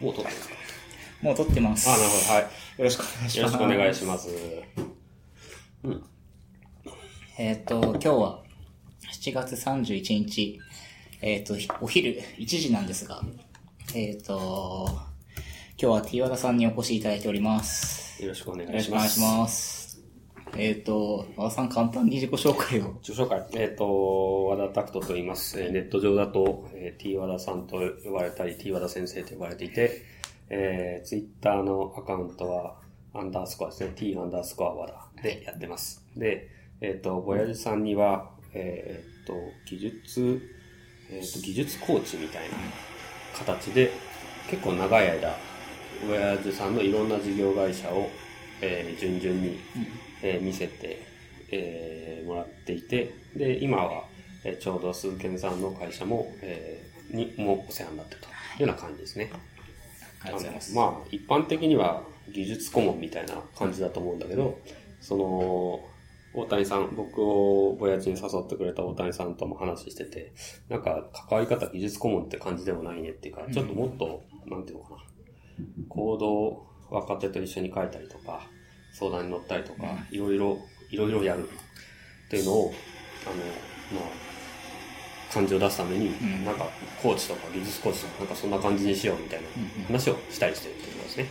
もう撮ってますか？もう撮ってます。あ、なるほど。はい。よろしくお願いします。よろしくお願いします。えっ、と、今日は7月31日、えっ、と、お昼1時なんですが、えっ、と、今日は T 和田さんにお越しいただいております。よろしくお願よろいします。しくお願いします。えっ、と、和田さん簡単に自己紹介を。自己紹介。えっ、と、和田拓人と言います。えーネット上だと、えー T 和田さんと呼ばれたり、T 和田先生と呼ばれていて、えー、ツイッターのアカウントは、アンダースコアですね。T アンダースコア和田でやってます。で、えっ、と、ボヤジさんには、えっ、と、技術、えっ、と、技術コーチみたいな形で、結構長い間、ボヤジさんのいろんな事業会社を、えー順々に、えー見せて、えーもらっていて、で、今は、えーちょうど鈴研さんの会社も、えーにもお世話になってるというような感じですね。ありがとうございます。まあ、一般的には技術顧問みたいな感じだと思うんだけど、その、大谷さん、僕をボヤチに誘ってくれた大谷さんとも話してて、なんか関わり方技術顧問って感じでもないねっていうか、ちょっともっと、なんていうのかな、コードを若手と一緒に書いたりとか、相談に乗ったりとか、いろいろ、いろいろやる。っていうのを、あの、まあ、感じを出すために、ん。なんか、コーチとか技術コーチとか、なんかそんな感じにしようみたいな話をしたりしてるってことですね。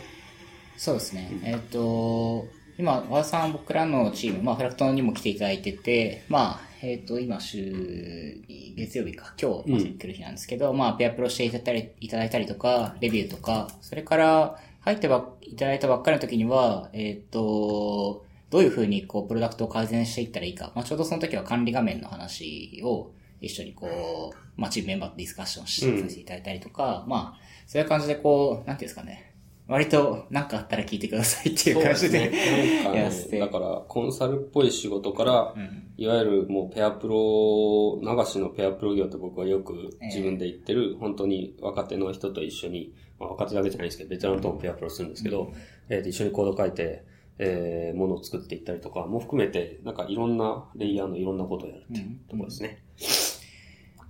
そうですね。えっ、と、今、和田さんは僕らのチーム、まあ、フラクトにも来ていただいてて、まあ、えっ、と、今週、月曜日か、今日、まあ来る日なんですけど、まあ、ペアプロしていただいたりいただいたりとか、レビューとか、それから、入ってばいただいたばっかりの時には、えっ、と、どういうふうに、こう、プロダクトを改善していったらいいか。まあ、ちょうどその時は管理画面の話を、一緒にこう、まあ、チームメンバーとディスカッションしうんさせていただいたりとか、まあ、そういう感じでこう、なんていうんですかね。割と、なんかあったら聞いてくださいっていう感じで、ね、だから、コンサルっぽい仕事から、うん。いわゆるもうペアプロ、流しのペアプロ業って僕はよく自分で言ってる、本当に若手の人と一緒に、まあ、若手だけじゃないんですけど、ベテランともペアプロするんですけど、えーと一緒にコード書いて、えー、ものを作っていったりとかも含めて、なんかいろんなレイヤーのいろんなことをやるっていうところですね。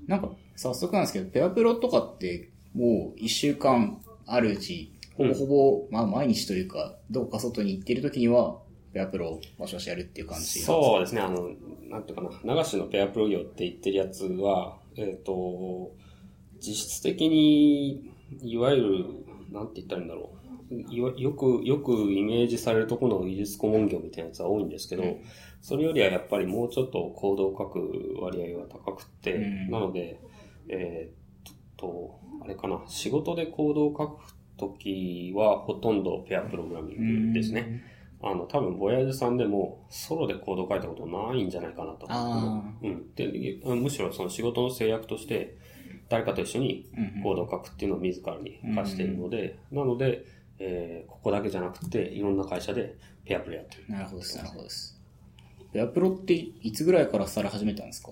なんか、早速なんですけど、ペアプロとかって、もう一週間あるうち、ほぼほぼ、まあ毎日というか、どこか外に行ってる時には、ペアプロをわしわしやるっていう感じ。そうですね、あの、なんていうかな、流しのペアプロ業って言ってるやつは、えっ、と、実質的に、いわゆる、なんて言ったらいいんだろう。よく、よくイメージされるところの技術顧問業みたいなやつは多いんですけど、それよりはやっぱりもうちょっとコードを書く割合が高くって、うん。なので、えーっと、あれかな、仕事でコードを書くときはほとんどペアプログラミングですね。あの、多分、ボヤージュさんでも、ソロでコードを書いたことないんじゃないかなと。あうん。で、むしろその仕事の制約として、誰かと一緒にコードを書くっていうのを自らに課しているので、なので、えーここだけじゃなくて、いろんな会社でペアプロやってる。なるほどです、なるほどです。ペアプロっていつぐらいからされ始めたんですか？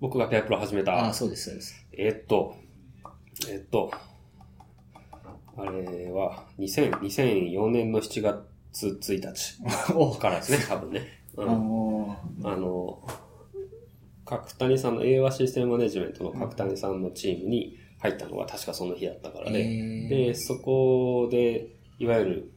僕がペアプロ始めた、ああ、そうです、そうです。えーっと、えーっと、あれは、2000 2004年の7月1日 お。からですね、多分ね。うあんのあの、角谷さんの、英和システムマネジメントの角谷さんのチームに入ったのが確かその日だったからで、で、そこで、いわゆる、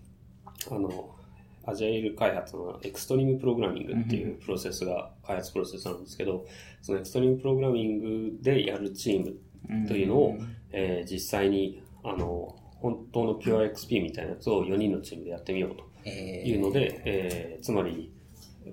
あの、アジャイル開発のエクストリームプログラミングっていうプロセスが、開発プロセスなんですけど、そのエクストリームプログラミングでやるチームというのを、えー実際に、あの、本当の PureXP みたいなやつを4人のチームでやってみようと。えいうので、えーつまり、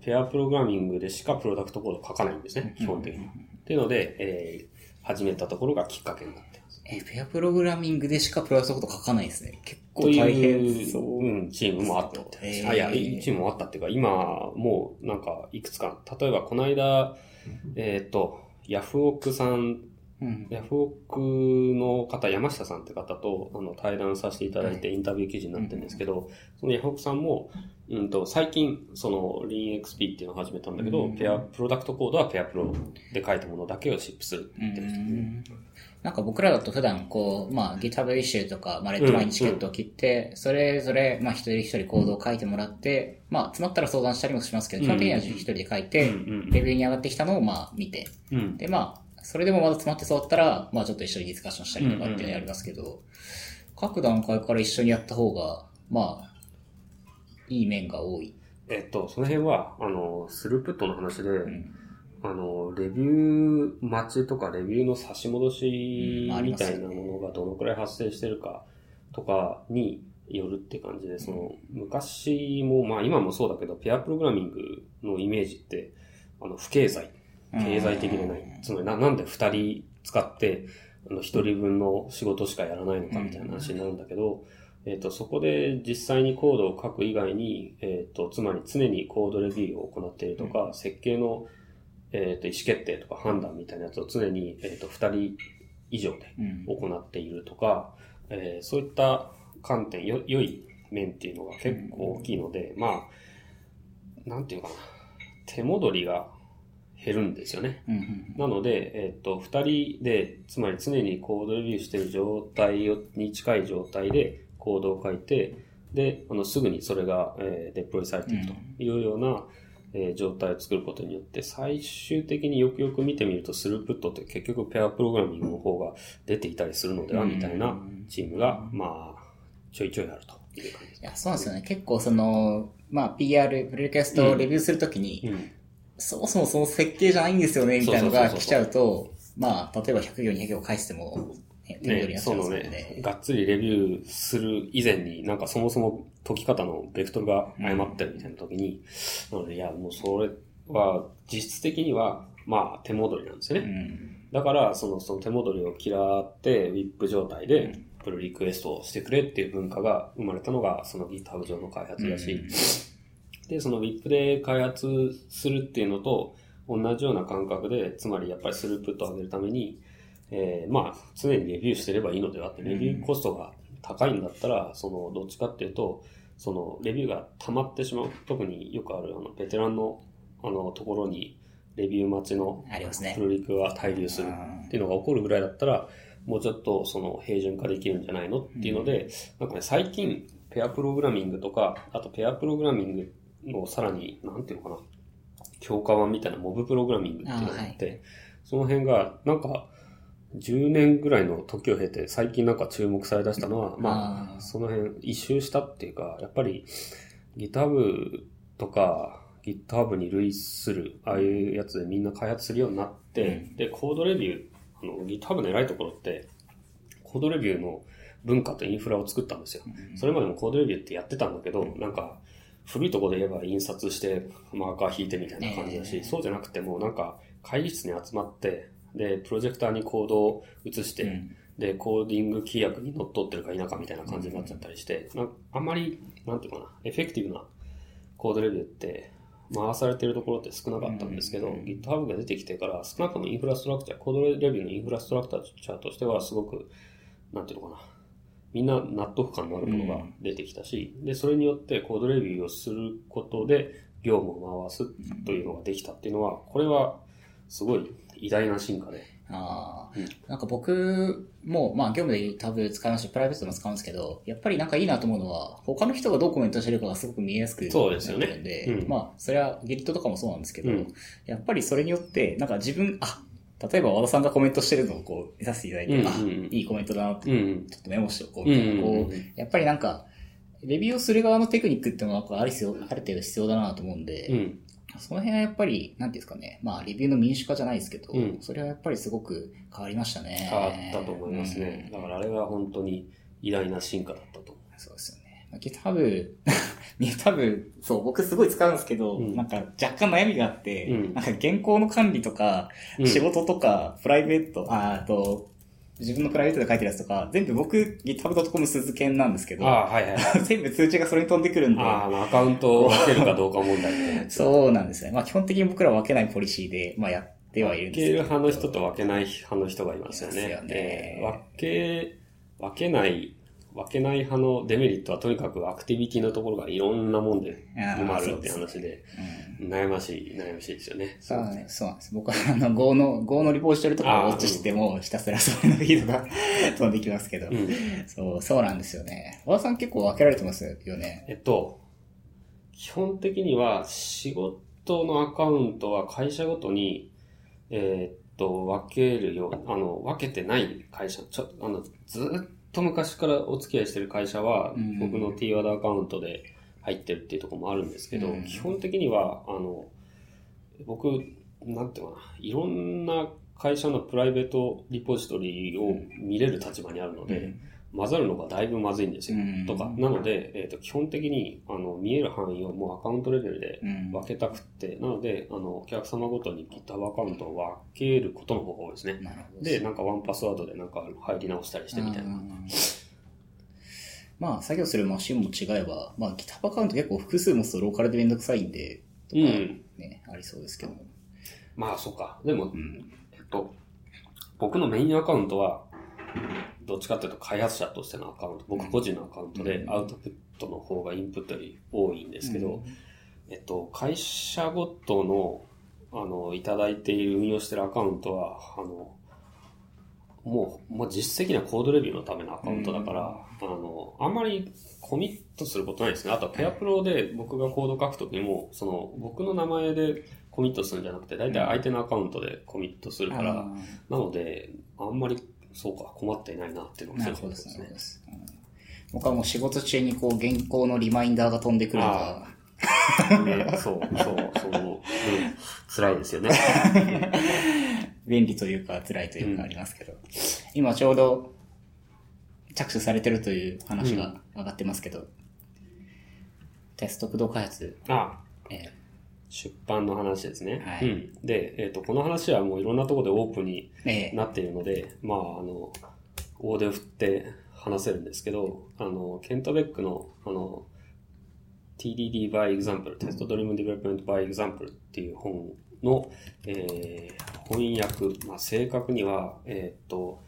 ペアプログラミングでしかプロダクトコードを書かないんですね、基本的に。っていうので、えー始めたところがきっかけになってます。ー、えペアプログラミングでしかプロダクトこと書かないですね。結構と大変そう。うん、チームもあったみたいです。あ、いや、チームもあったっていうか、今、もう、なんか、いくつか、例えば、この間、えっ、と、ヤフオクさんうん。ヤフオクの方、山下さんって方とあの対談させていただいてインタビュー記事になってるんですけど、そのヤフオクさんも、うんと、最近、その LeanXP っていうのを始めたんだけど、うんペア、プロダクトコードはペアプロで書いたものだけをシップするって言ってるうんなんか僕らだと普段こう、まあ GitHub イシューとか、まあレッドラインチケットを切って、それぞれ、まあ一人一人コードを書いてもらって、まあ詰まったら相談したりもしますけど、基本的には一人で書いて、レビューに上がってきたのをまあ見て、うん。でまあ、それでもまだ詰まってそうだったら、まあちょっと一緒にディスカッションしたりとかってやりますけど、各段階から一緒にやった方が、まあ、いい面が多い。えっと、その辺は、あの、スループットの話で、うん。あの、レビュー待ちとかレビューの差し戻しみたいなものがどのくらい発生してるかとかによるって感じで、その、昔も、まあ今もそうだけど、ペアプログラミングのイメージって、あの、不経済。経済的でない。つまりな、なんで二人使って、あの、一人分の仕事しかやらないのかみたいな話になるんだけど、えっ、と、そこで実際にコードを書く以外に、えっ、と、つまり常にコードレビューを行っているとか、設計の、えっ、と、意思決定とか判断みたいなやつを常に、えっ、と、二人以上でうん。行っているとか、えーそういった観点、よ、良い面っていうのが結構大きいので、まあ、なんていうかな、手戻りが減るんですよね。うんうん。なので、えっ、と、二人で、つまり常にコードレビューしている状態をに近い状態でコードを書いて、で、あの、すぐにそれが、えーデプロイされていくというような、えー状態を作ることによって、最終的によくよく見てみると、スループットって結局ペアプログラミングの方が出ていたりするのでは、うんみたいなチームが、まあ、ちょいちょいあるという感じですい。や、そうなんですよね。結構その、まあ PR、プロリクエストをレビューするときに、うん。そもそもその設計じゃないんですよね、みたいなのが来ちゃうと、まあ、例えば100行、200行返しても、ね、手にっちゃいますそのので。ね、がっつりレビューする以前に、なんかそもそも解き方のベクトルが誤ってるみたいな時に、なので、いや、もうそれは、実質的には、まあ、手戻りなんですようね。ん。だから、その、その手戻りを嫌って、ウィップ状態で、プルリクエストをしてくれっていう文化が生まれたのが、その GitHub 上の開発だし、で、その WIP で開発するっていうのと同じような感覚で、つまりやっぱりスループットを上げるために、えーまあ、常にレビューしてればいいのではって、レビューコストが高いんだったら、その、どっちかっていうと、その、レビューが溜まってしまう。特によくある、あの、ベテランの、あの、ところに、レビュー待ちのプ。ロリクが滞留するっていうのが起こるぐらいだったら、もうちょっとその平準化できるんじゃないのっていうので、なんかね、最近、ペアプログラミングとか、あとペアプログラミングのさらに、なんていうのかな、強化版みたいなモブプログラミングっていうのがあって、その辺が、なんか、10年ぐらいの時を経て、最近なんか注目され出したのは、まあその辺一周したっていうか、やっぱり GitHub とか GitHub に類する、ああいうやつでみんな開発するようになって、で、コードレビュー、あの、GitHub の偉いところって、コードレビューの文化とインフラを作ったんですよ。それまでもコードレビューってやってたんだけど、なんか、古いところで言えば印刷して、マーカー引いてみたいな感じだし、ええ。そうじゃなくてもうなんか、会議室に集まって、で、プロジェクターにコードを映して、うん。で、コーディング規約にのっとってるか否かみたいな感じになっちゃったりして、なんあんまり、なんていうかな、エフェクティブなコードレビューって回されてるところって少なかったんですけど、GitHub が出てきてから少なくともインフラストラクチャー、コードレビューのインフラストラクチャーとしてはすごく、なんていうのかな、みんな納得感のあるものが出てきたし、で、それによってコードレビューをすることで業務を回すというのができたっていうのは、これはすごい偉大な進化で、ああ、うん。なんか僕も、まあ業務でタブ使いますし、プライベートでも使うんですけど、やっぱりなんかいいなと思うのは、他の人がどうコメントしてるかがすごく見えやすくなってそうですよね。るんで、うん。まあそれは Git とかもそうなんですけど、うん。やっぱりそれによって、なんか自分、あ、例えば和田さんがコメントしてるのをこう見させていただいて、うんうんあ、いいコメントだなって、うんうん。ちょっとメモしておこうみたいな、うんうんうんこう、やっぱりなんか、レビューをする側のテクニックっていうのはある必要ある程度必要だなと思うんで、うん。その辺はやっぱり、なんていうんですかね、まあ、レビューの民主化じゃないですけど、うんそれはやっぱりすごく変わりましたね。変わったと思いますね。だからあれは本当に偉大な進化だったと思うんそうですよね。まあ GitHub、GitHub、そう、僕すごい使うんですけど、うんなんか若干悩みがあって、うんなんか原稿の管理とか、うん仕事とか、プライベート、ああと、自分のプライベートで書いてるやつとか、全部僕 GitHub.com 鈴研なんですけう。ど、ああ、はいはい。全部通知がそれに飛んでくるんで、あアカウントを分けるかどうか問題。そうなんですね。まあ基本的に僕らは分けないポリシーで、まあやってはいるん分けるですけど。派の人と分けない派の人がいますよね。いますよねえー分け、分けない、分けない派のデメリットはとにかくアクティビティのところがいろんなもんで埋まるって話で、うん悩ましい、悩ましいですよね。そうなんです。僕はあの、Go の、Go のリポジトリとかをウォッチしてても、ひたすらそれのフィードが飛んできますけど、うん。そう、そうなんですよね。和田さん結構分けられてますよね。えっと、基本的には仕事のアカウントは会社ごとに、えーっと、分けるよう、あの、分けてない会社、ちょ、あの、ずっと昔からお付き合いしてる会社は、うん。僕の T ワードアカウントで入ってるっていうところもあるんですけど、うん。基本的には、あの、僕、なんていうかな、いろんな会社のプライベートリポジトリを見れる立場にあるので、混ざるのがだいぶまずいんですよ。うんとか。なので、えっ、と、基本的に、あの、見える範囲をもうアカウントレベルでうん分けたくって、なので、あの、お客様ごとに GitHub アカウントを分けることの方が多いですね。なるほど。で、なんかワンパスワードでなんか入り直したりしてみたいな。うんまあ、作業するマシンも違えば、まあ、GitHub アカウント結構複数持つとローカルでめんどくさいんで、とかうん。ね、ありそうですけども。まあ、そうか。でも、んえっと、僕のメインアカウントは、どっちかっていうと開発者としてのアカウント、僕個人のアカウントで、うん。アウトプットの方がインプットより多いんですけど、えっと、会社ごとの、あの、いただいている運用しているアカウントは、あの、もう、もう実質的にはコードレビューのためのアカウントだから、あの、あんまりコミットすることないですね。あとはペアプロで僕がコード書くときも、その、僕の名前でコミットするんじゃなくて、大体相手のアカウントでコミットするから、あなので、あんまり、そうか、困っていないなっていうのーがなるほどです、正直なところなるほどです。うん。僕はもう仕事中にこう原稿のリマインダーが飛んでくるのが、ね、そう、そう、その、うん、辛いですよね。便利というか辛いというかありますけど、今ちょうど着手されてるという話が上がってますけど、テスト駆動開発、あ、え出版の話ですね。はいうん。で、えっ、と、この話はもういろんなところでオープンにーえーなっているので、まあ、あの、大手を振って話せるんですけど、あの、ケント・ベックの、あの、TDD by Example、Test Driven Development by Example っていう本の、えー翻訳、まあ、正確には、えっ、と、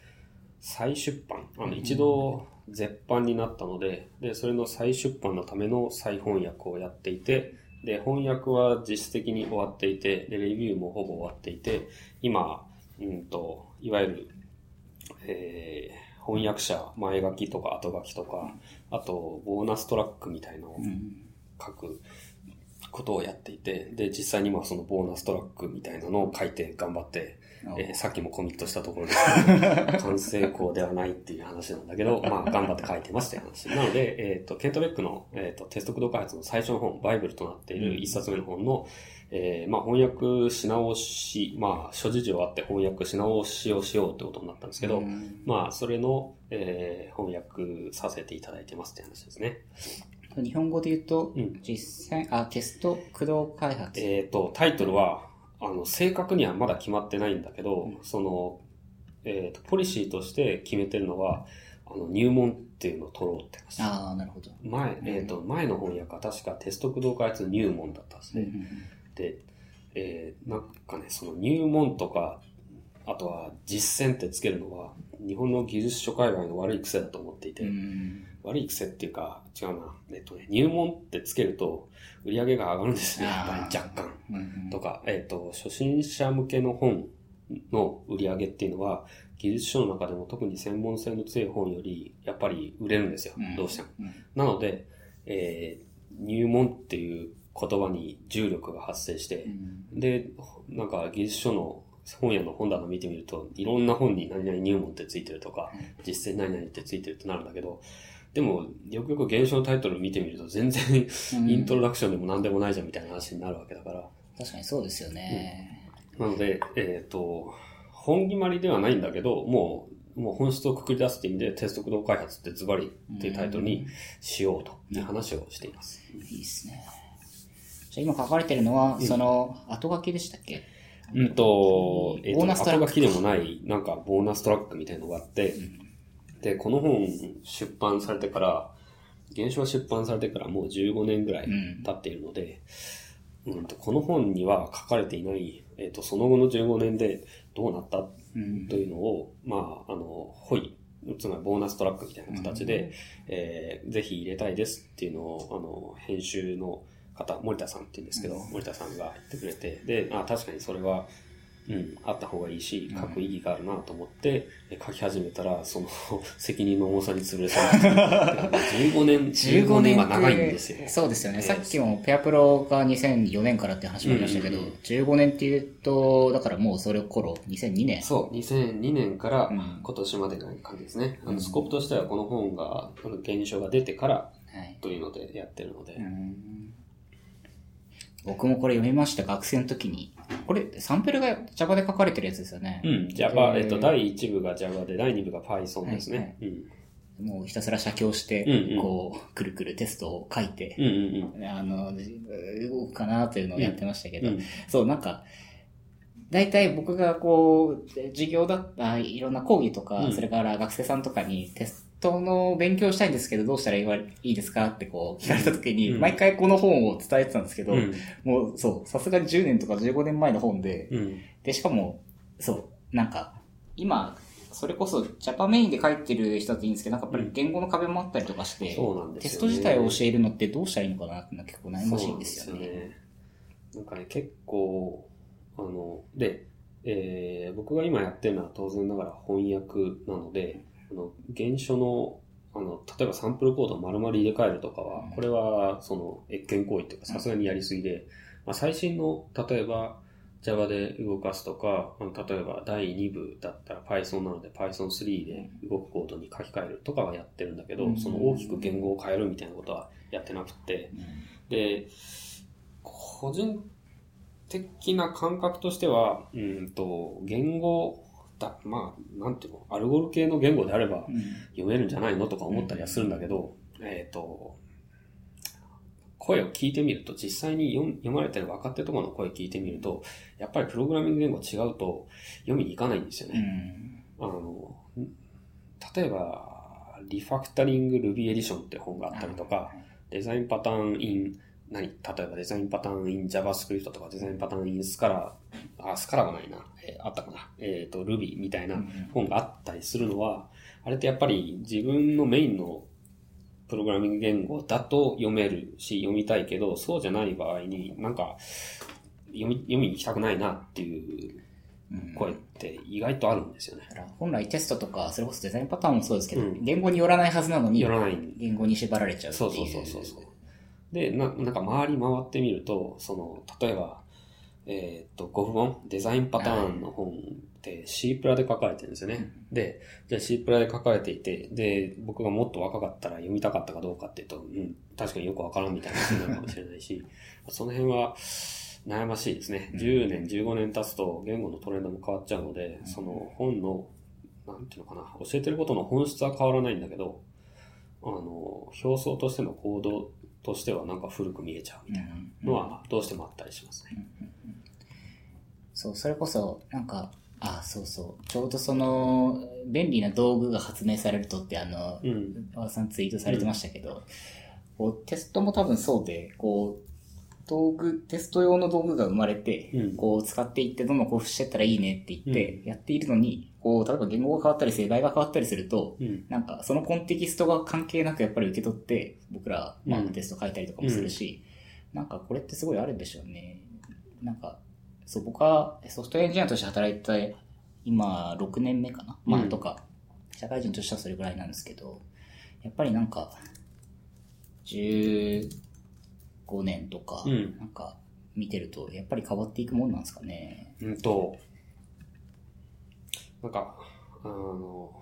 再出版、あの、一度絶版になったので、で、それの再出版のための再翻訳をやっていて、で、翻訳は実質的に終わっていて、で、レビューもほぼ終わっていて、今、うんと、いわゆる、えー翻訳者、前書きとか後書きとか、あと、ボーナストラックみたいなのをうん書くことをやっていて、で、実際にまあそのボーナストラックみたいなのを書いて頑張って、えーさっきもコミットしたところですけど、完成校ではないっていう話なんだけど、まあ頑張って書いてますっていう話。なので、えっ、と、ケント・ベックの、えー、とテスト駆動開発の最初の本、バイブルとなっている一冊目の本の、えーまあ翻訳し直し、まあ諸事情あって翻訳し直しをしようってことになったんですけど、うんまあそれの、えー翻訳させていただいてますって話ですね。日本語で言うと、うん実践、あ、テスト駆動開発。えっ、と、タイトルは、あの、正確にはまだ決まってないんだけど、その、えっ、と、ポリシーとして決めてるのは、あの、入門っていうのを取ろうって話。ああ、なるほど。前、えっ、と、前の翻訳は確かテスト駆動開発入門だったんですね。で、えーなんかね、その入門とか、あとは実践ってつけるのは、日本の技術書界隈の悪い癖だと思っていて、うん。悪い癖っていうか、違うな、えっとね、入門ってつけると、売り上げが上がるんですね、やっぱり若干。うんうん。とか、えっ、と、初心者向けの本の売り上げっていうのは、技術書の中でも特に専門性の強い本より、やっぱり売れるんですよ、うん。どうしても。うん。なので、えー入門っていう言葉に重力が発生して、で、なんか技術書の本屋の本棚見てみると、いろんな本に何々入門ってついてるとか、実践何々ってついてるってなるんだけど、でも、よくよく原書のタイトル見てみると、全然、うんイントロダクションでも何でもないじゃんみたいな話になるわけだから、確かにそうですよね。なので、えっ、と、本決まりではないんだけど、もう、もう本質をくくり出すって意味で、テスト駆動開発ってズバリっていうタイトルにしようという話をしています。いいですね。じゃあ今書かれてるのは、その、後書きでしたっけ？うん。と、えボーナストラック。きでもない、なんかボーナストラックみたいなのがあって、で、この本出版されてから、原書が出版されてからもう15年ぐらい経っているので、うんとこの本には書かれていない、えっ、と、その後の15年でどうなったうん。というのを、まあ、あの、ほい、つまりボーナストラックみたいな形で、えーぜひ入れたいですっていうのを、あの、編集の方、森田さんって言うんですけど、森田さんが言ってくれて、で、あ、確かにそれは、うん、あった方がいいし、書く意義があるなと思って、え書き始めたら、その、責任の重さに潰れそうになって。15年、15年は長いんですよ。そうですよね。ええさっきもペアプロが2004年からって話もありましたけど、うんうんうん15年っていうと、だからもうそれ頃、2002年。そう、2002年からうん今年までの感じですね。あの、うんスコープとしてはこの本が、この現象が出てからはい。というのでやってるので。うん僕もこれ読みました、学生の時に。これ、サンプルが Java で書かれてるやつですよね。うん、Java、えっと、第1部が Java で、第2部が Python ですね。もうひたすら写経して、うんうんこう、くるくるテストを書いてうん。う、んうんうん。あの、動くかなというのをやってましたけど、うんそう、なんか、大体僕がこう、授業だった、いろんな講義とか、うんそれから学生さんとかにテストの勉強したいんですけど、どうしたらいいですかってこう聞かれた時に、うん毎回この本を伝えてたんですけど、うんもうそう、さすがに10年とか15年前の本で、うん。で、しかも、そう、なんか、今、それこそ、ジャパメインで書いてる人だっていいんですけど、なんかやっぱり言語の壁もあったりとかして、そうなんですよねテスト自体を教えるのってどうしたらいいのかなってのは結構悩ましいんですよね。なんですよね。なんかね、結構、あの、で、えー僕が今やってるのは当然ながら翻訳なので、あの、原書の、あの、例えばサンプルコードを丸々入れ替えるとかは、これは、その、越権行為っていうか、さすがにやりすぎで、まあ、最新の、例えば、Java で動かすとか、あの例えば第2部だったら Python なので Python3 で動くコードに書き換えるとかはやってるんだけど、うん。その大きく言語を変えるみたいなことはやってなくて、で、個人的な感覚としては、うんと、言語だ、まあ、なんていうの、アルゴル系の言語であればうん。読めるんじゃないのとか思ったりはするんだけど、えっ、と、声を聞いてみると、実際に読まれてる若手とかの声聞いてみると、やっぱりプログラミング言語違うと読みに行かないんですようね。ん。あの、例えば、リファクタリング Ruby エディションって本があったりとか、デザインパターン in 何？例えばデザインパターン in JavaScript とかデザインパターン in Scala、あ、Scala がないな。えーあったかな。えっ、と、Ruby みたいな本があったりするのは、あれってやっぱり自分のメインのプログラミング言語だと読めるし、読みたいけど、そうじゃない場合になんか、読み、読みに行きたくないなっていううん声って意外とあるんですよね。だから本来テストとか、それこそデザインパターンもそうですけど、うん言語によらないはずなのに言語に縛られちゃうっていうそうそうそうそう。で、な、なんか周り回ってみると、その、例えば、えーっと、ゴフ本、デザインパターンの本って C プラで書かれてるんですよね。で、じゃあ C プラで書かれていて、で、僕がもっと若かったら読みたかったかどうかっていうと、うん、確かによくわからんみたいな話になるかもしれないし、その辺は悩ましいですね。10年、15年経つと言語のトレンドも変わっちゃうので、その本の、なんていうのかな、教えてることの本質は変わらないんだけど、あの、表層としての行動としてはなんか古く見えちゃうみたいなのはどうしてもあったりしますね。そう、それこそ、なんか、あ、そうそう。ちょうどその、便利な道具が発明されるとって、あの、うん。和田さんツイートされてましたけど、こうテストも多分そうで、こう、道具、テスト用の道具が生まれて、うんこう使っていってどんどんこうしてったらいいねって言ってやっているのに、こう、例えば言語が変わったり世代が変わったりすると、うん。なんかそのコンテキストが関係なくやっぱり受け取って、僕ら、まあうんテスト書いたりとかもするし、なんかこれってすごいあるんでしょうね。なんか、そう、僕はソフトエンジニアとして働いて、今6年目かな、まあうんとか、社会人としてはそれぐらいなんですけど、やっぱりなんか、15年とか、うんなんか見てると、やっぱり変わっていくもんなんですかね。うんと、なんか、あの、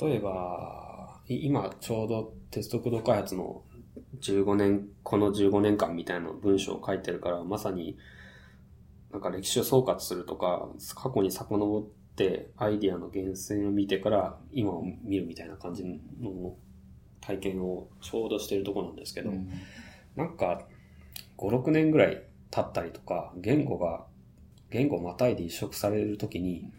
例えば、い今ちょうどテスト駆動開発の15年、この15年間みたいな文章を書いてるから、まさに、なんか歴史を総括するとか、過去に遡ってアイディアの源泉を見てから今を見るみたいな感じの体験をちょうどしてるところなんですけど、うん。なんか、5、6年ぐらい経ったりとか、言語が、言語をまたいで移植されるときに、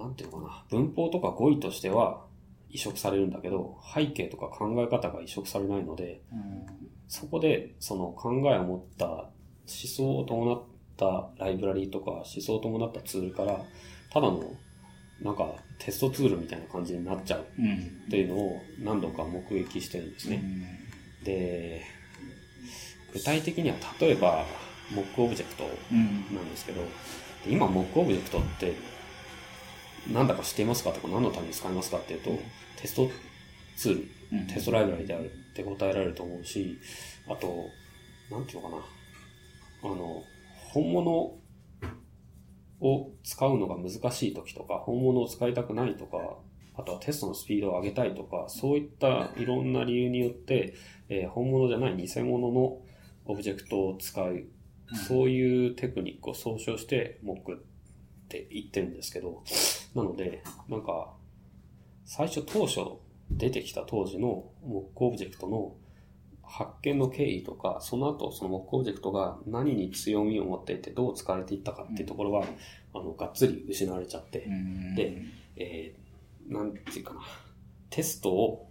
なんていうのかな、文法とか語彙としては移植されるんだけど、背景とか考え方が移植されないので、うんそこでその考えを持った思想を伴ったライブラリーとか思想を伴ったツールから、ただのなんかテストツールみたいな感じになっちゃううんっていうのを何度か目撃してるんですね。で、具体的には例えば、モックオブジェクトうん。なんですけど、で今、モックオブジェクトって、なんだか知っていますかとか、何のために使いますかっていうと、テストツール、うん。テストライブラリであるって答えられると思うし、あと、なんていうのかな。あの、本物を使うのが難しい時とか、本物を使いたくないとか、あとはテストのスピードを上げたいとか、そういったいろんな理由によって、えー本物じゃない偽物のオブジェクトを使う、そういうテクニックを総称して、モックって言ってるんですけど、なので、なんか、最初当初出てきた当時のモックオブジェクトの発見の経緯とか、その後そのモックオブジェクトが何に強みを持っていてどう使われていったかっていうところは、あの、がっつり失われちゃって、うんで、えー、なんていうかな、テストを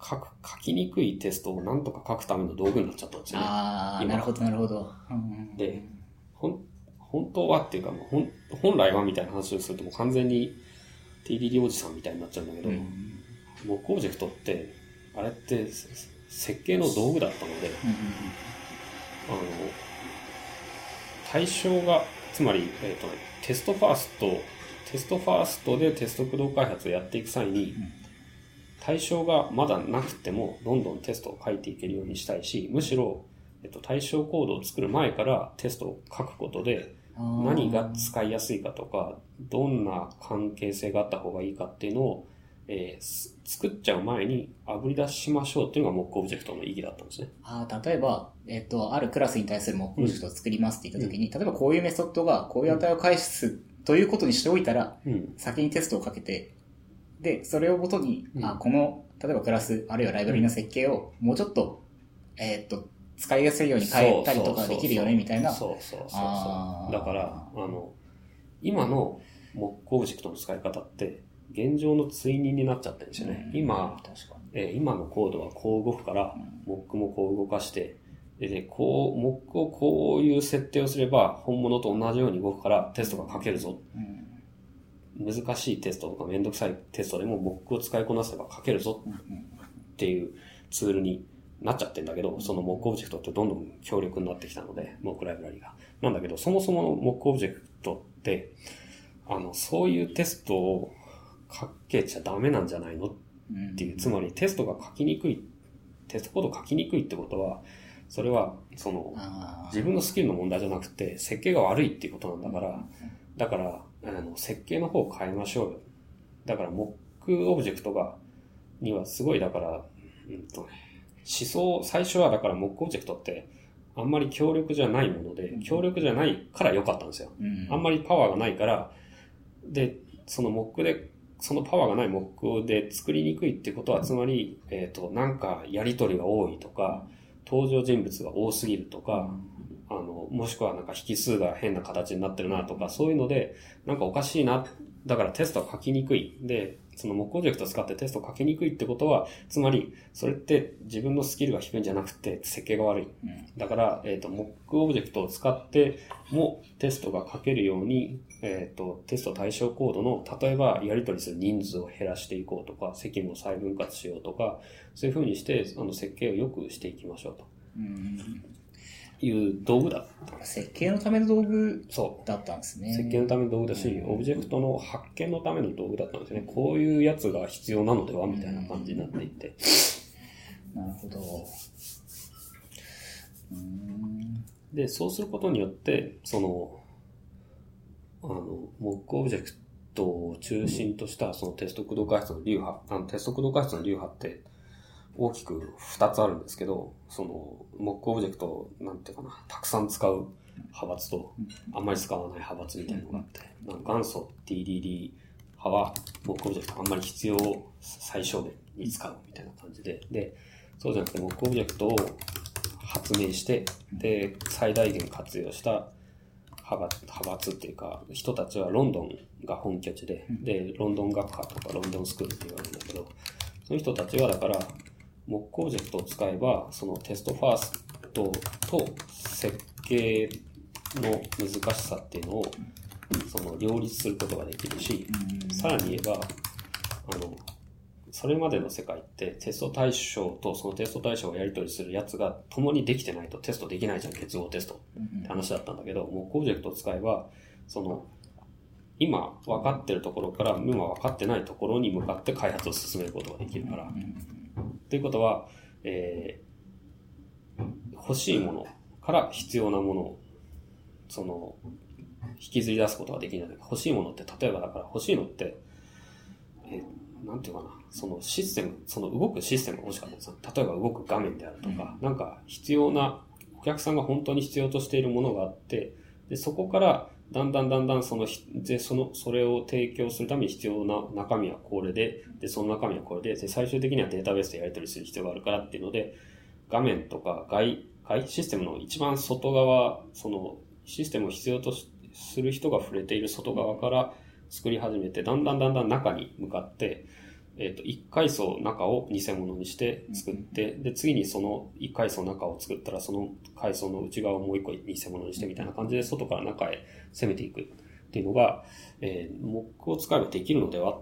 書く、書きにくいテストをなんとか書くための道具になっちゃったんですよね。ああ、今なるほど、なるほど。うんで、ほん、本当はっていうか、もうほん本来はみたいな話をするともう完全に TDD おじさんみたいになっちゃうんだけど、うん。モックオブジェクトって、あれってせ設計の道具だったので、あの、対象が、つまり、えっ、とね、テストファースト、テストファーストでテスト駆動開発をやっていく際に、対象がまだなくても、どんどんテストを書いていけるようにしたいし、むしろ、えっと、対象コードを作る前からテストを書くことで、うん何が使いやすいかとか、どんな関係性があった方がいいかっていうのを、えーす作っちゃう前に炙り出しましょうっていうのがモックオブジェクトの意義だったんですね。あー例えば、えっ、と、あるクラスに対するモックオブジェクトを作りますって言ったときに、例えばこういうメソッドがこういう値を返すということにしておいたら、うん。先にテストを書けて、で、それをもとに、うんあ、この、例えばクラス、あるいはライブラリの設計をもうちょっと、えーっと、使いやすいように変えたりとかできるよね、みたいな。そうそうそうそう。だから、あの、今のモックオブジェクトの使い方って、現状の追認になっちゃってるんですよね。うん今。えー今のコードはこう動くから、モックもこう動かして、で、でこう、モックをこういう設定をすれば、本物と同じように動くからテストが書けるぞ。うん難しいテストとかめんどくさいテストでもモックを使いこなせば書けるぞっていうツールになっちゃってんだけど、そのモックオブジェクトってどんどん強力になってきたので、モックライブラリが。なんだけど、そもそものモックオブジェクトって、あの、そういうテストを書けちゃダメなんじゃないのうんっていう、つまりテストが書きにくい、テストコード書きにくいってことは、それは、その、あ自分のスキルの問題じゃなくて、設計が悪いっていうことなんだから、だから、あの、設計の方を変えましょうよ。だから、モックオブジェクトが、にはすごい、だから、うんとね、思想、最初はだから、モックオブジェクトって、あんまり強力じゃないもので、強力じゃないから良かったんですよ。あんまりパワーがないから、で、そのモックで、そのパワーがないモックで作りにくいってことは、つまり、えっ、と、なんかやりとりが多いとか、登場人物が多すぎるとか、あの、もしくはなんか引数が変な形になってるなとか、そういうので、なんかおかしいな。だからテストは書きにくい。で、そのモックオブジェクトを使ってテストを書きにくいってことは、つまり、それって自分のスキルが低いんじゃなくて、設計が悪い。うんだから、えっ、と、モックオブジェクトを使ってもテストが書けるように、えっ、と、テスト対象コードの、例えばやり取りする人数を減らしていこうとか、責務を再分割しようとか、そういうふうにして、あの、設計を良くしていきましょうとうんいう道具だ。設計のための道具そだったんですう。ね。設計のための道具だし、オブジェクトの発見のための道具だったんですね。こういうやつが必要なのではみたいな感じになっていて。なるほど。うんで、そうすることによって、その、あの、モックオブジェクトを中心としたそのテスト駆動開発の流派、あのテスト駆動開発の流派って大きく2つあるんですけど、その、モックオブジェクトを、なんていうかな、たくさん使う派閥と、あんまり使わない派閥みたいなのがあって、なんか元祖 TDD 派は、モックオブジェクトあんまり必要最小限に使うみたいな感じで、で、そうじゃなくて、モックオブジェクトを発明して、で、最大限活用した派閥派閥っていうか、人たちはロンドンが本拠地で、で、ロンドン学派とかロンドンスクールって言われるんだけど、その人たちはだから、モックオブジェクトを使えば、そのテストファーストと設計の難しさっていうのを、その両立することができるし、さらに言えば、あの、それまでの世界ってテスト対象とそのテスト対象をやり取りするやつが共にできてないとテストできないじゃん、結合テストって話だったんだけど、モックオブジェクトを使えば、その、今分かってるところから今分かってないところに向かって開発を進めることができるから。っていうことは、えー、欲しいものから必要なものを、その、引きずり出すことができない。欲しいものって、例えばだから欲しいのって、えー、なんていうかな、そのシステム、その動くシステムが欲しかったんです例えば動く画面であるとか、うん、なんか必要な、お客さんが本当に必要としているものがあって、で、そこからだんだんだんだんその、で、その、それを提供するために必要な中身はこれで、で、その中身はこれで、で、最終的にはデータベースでやり取りする必要があるからっていうので、画面とか外、外システムの一番外側、その、システムを必要とする人が触れている外側から作り始めて、だんだんだんだん中に向かって、えっ、ー、と、一階層中を偽物にして作って、で、次にその一階層中を作ったら、その階層の内側をもう一個偽物にしてみたいな感じで、外から中へ攻めていくっていうのが、えー、モックを使えばできるのでは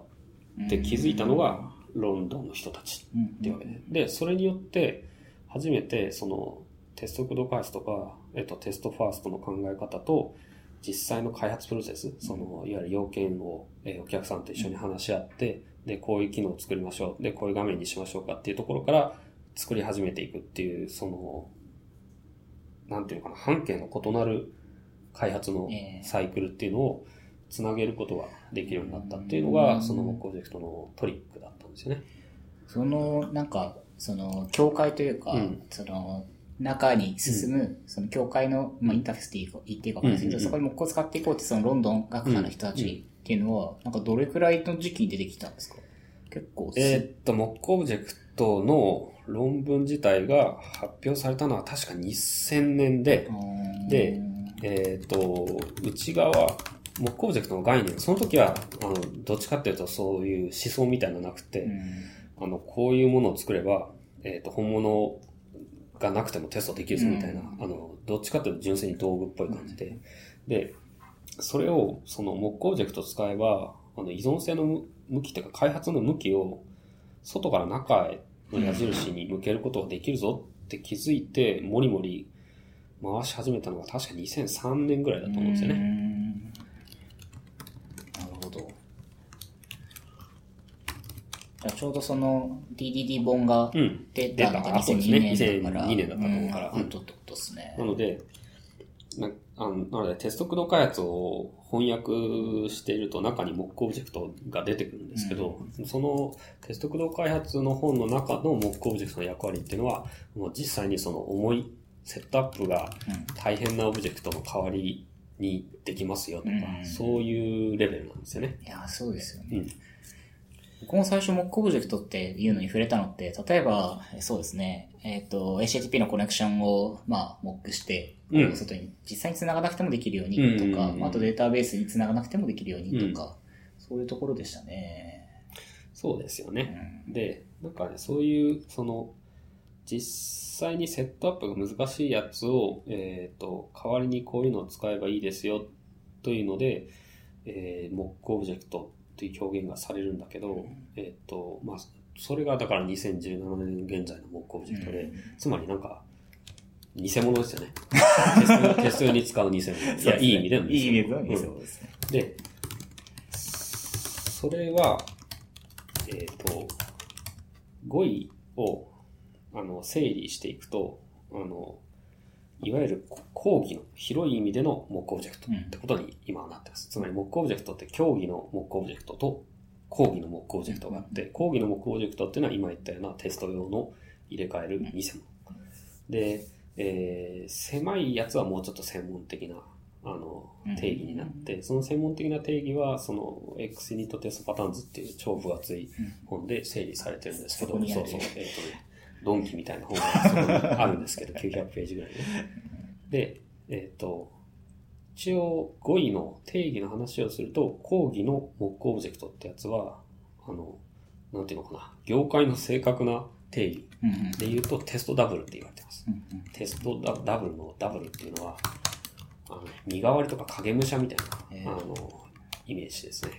って気づいたのが、ロンドンの人たちっていうわけで。で、それによって、初めて、その、テスト駆動開発とか、えっ、と、テストファーストの考え方と、実際の開発プロセス、その、いわゆる要件を、えー、お客さんと一緒に話し合って、で、こういう機能を作りましょう。で、こういう画面にしましょうかっていうところから作り始めていくっていう、その、なんていうのかな、半径の異なる開発のサイクルっていうのをつなげることができるようになったっていうのが、そのプロジェクトのトリックだったんですよね。その、なんか、その、境界というか、うん、その、中に進む、うん、その教会の、まあ、インターフェースって言っていいかわかんないですけど、そこに木工を使っていこうって、そのロンドン学科の人たちっていうのは、なんかどれくらいの時期に出てきたんですか？結構えー、っと、木工オブジェクトの論文自体が発表されたのは確か2000年で、で、えー、っと、内側、木工オブジェクトの概念、その時は、あの、どっちかっていうとそういう思想みたいなのなくて、あの、こういうものを作れば、えっ、と、本物がなくてもテストできるぞみたいな、あの、どっちかっていうと純粋に道具っぽい感じで、で、それを、その木工オブジェクト使えば、あの、依存性の向きというか開発の向きを、外から中への矢印に向けることができるぞって気づいて、もりもり回し始めたのが確か2003年ぐらいだと思うんですよね。なるほど。ちょうどその DDD 本が出たのが2002年だから。2002年だったと思うから。うん、とっとっとですね。なので、なあのなのでテスト駆動開発を翻訳していると中にモックオブジェクトが出てくるんですけど、うん、そのテスト駆動開発の本の中のモックオブジェクトの役割っていうのは、もう実際にその重いセットアップが大変なオブジェクトの代わりにできますよとか、うん、そういうレベルなんですよね。いや、そうですよね。うん。僕も最初モックオブジェクトっていうのに触れたのって、例えば、そうですね、えっ、ー、と、HTTP のコネクションを、まあ、モックして、うん、外に実際に繋がなくてもできるようにとか、あとデータベースに繋がなくてもできるようにとか、うん、そういうところでしたね。そうですよね。うん、で、なんかね、そういう、その、実際にセットアップが難しいやつを、えっ、ー、と、代わりにこういうのを使えばいいですよというので、えー、モックオブジェクトっていう表現がされるんだけど、えっ、ー、と、まあ、それがだから2017年現在のモックオブジェクトで、つまりなんか、偽物ですよね。テストに使う偽物。いや、いい意味での偽物。いい意味での偽物ですね。で、それは、えっ、ー、と、語彙を、あの、整理していくと、あの、いわゆる広義の広い意味でのモックオブジェクトってことに今はなってます。つまりモックオブジェクトって狭義のモックオブジェクトと広義のモックオブジェクトがあって、広義のモックオブジェクトっていうのは今言ったようなテスト用の入れ替える偽物。で、えー、狭いやつはもうちょっと専門的な、あの、定義になって、その専門的な定義は、その、X ユニットテストパターンズっていう超分厚い本で整理されてるんですけど、そうそう、えっ、ー、とね、鈍器みたいな本があるんですけど、900ページぐらいで。で、えっ、ー、と、一応語彙の定義の話をすると、広義のモックオブジェクトってやつは、あの、なんていうのかな、業界の正確な定義。で言うと、テストダブルって言われてます。テストダブルのダブルっていうのは、あの身代わりとか影武者みたいな、あの、イメージですね。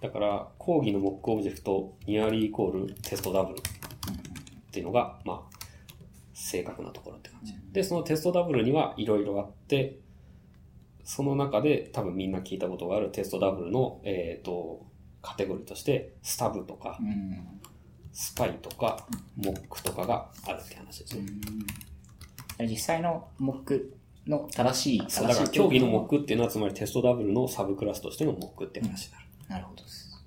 だから、講義のモックオブジェクト、ニアリーイコールテストダブルっていうのが、まあ、正確なところって感じ。で、そのテストダブルにはいろいろあって、その中で多分みんな聞いたことがあるテストダブルの、えっ、と、カテゴリーとして、スタブとかう、ん。スパイとか、モックとかがあるって話ですね。実際のモックの正しい、正しいそうだから、競技のモックっていうのは、つまりテストダブルのサブクラスとしてのモックって話になる。なるほどです。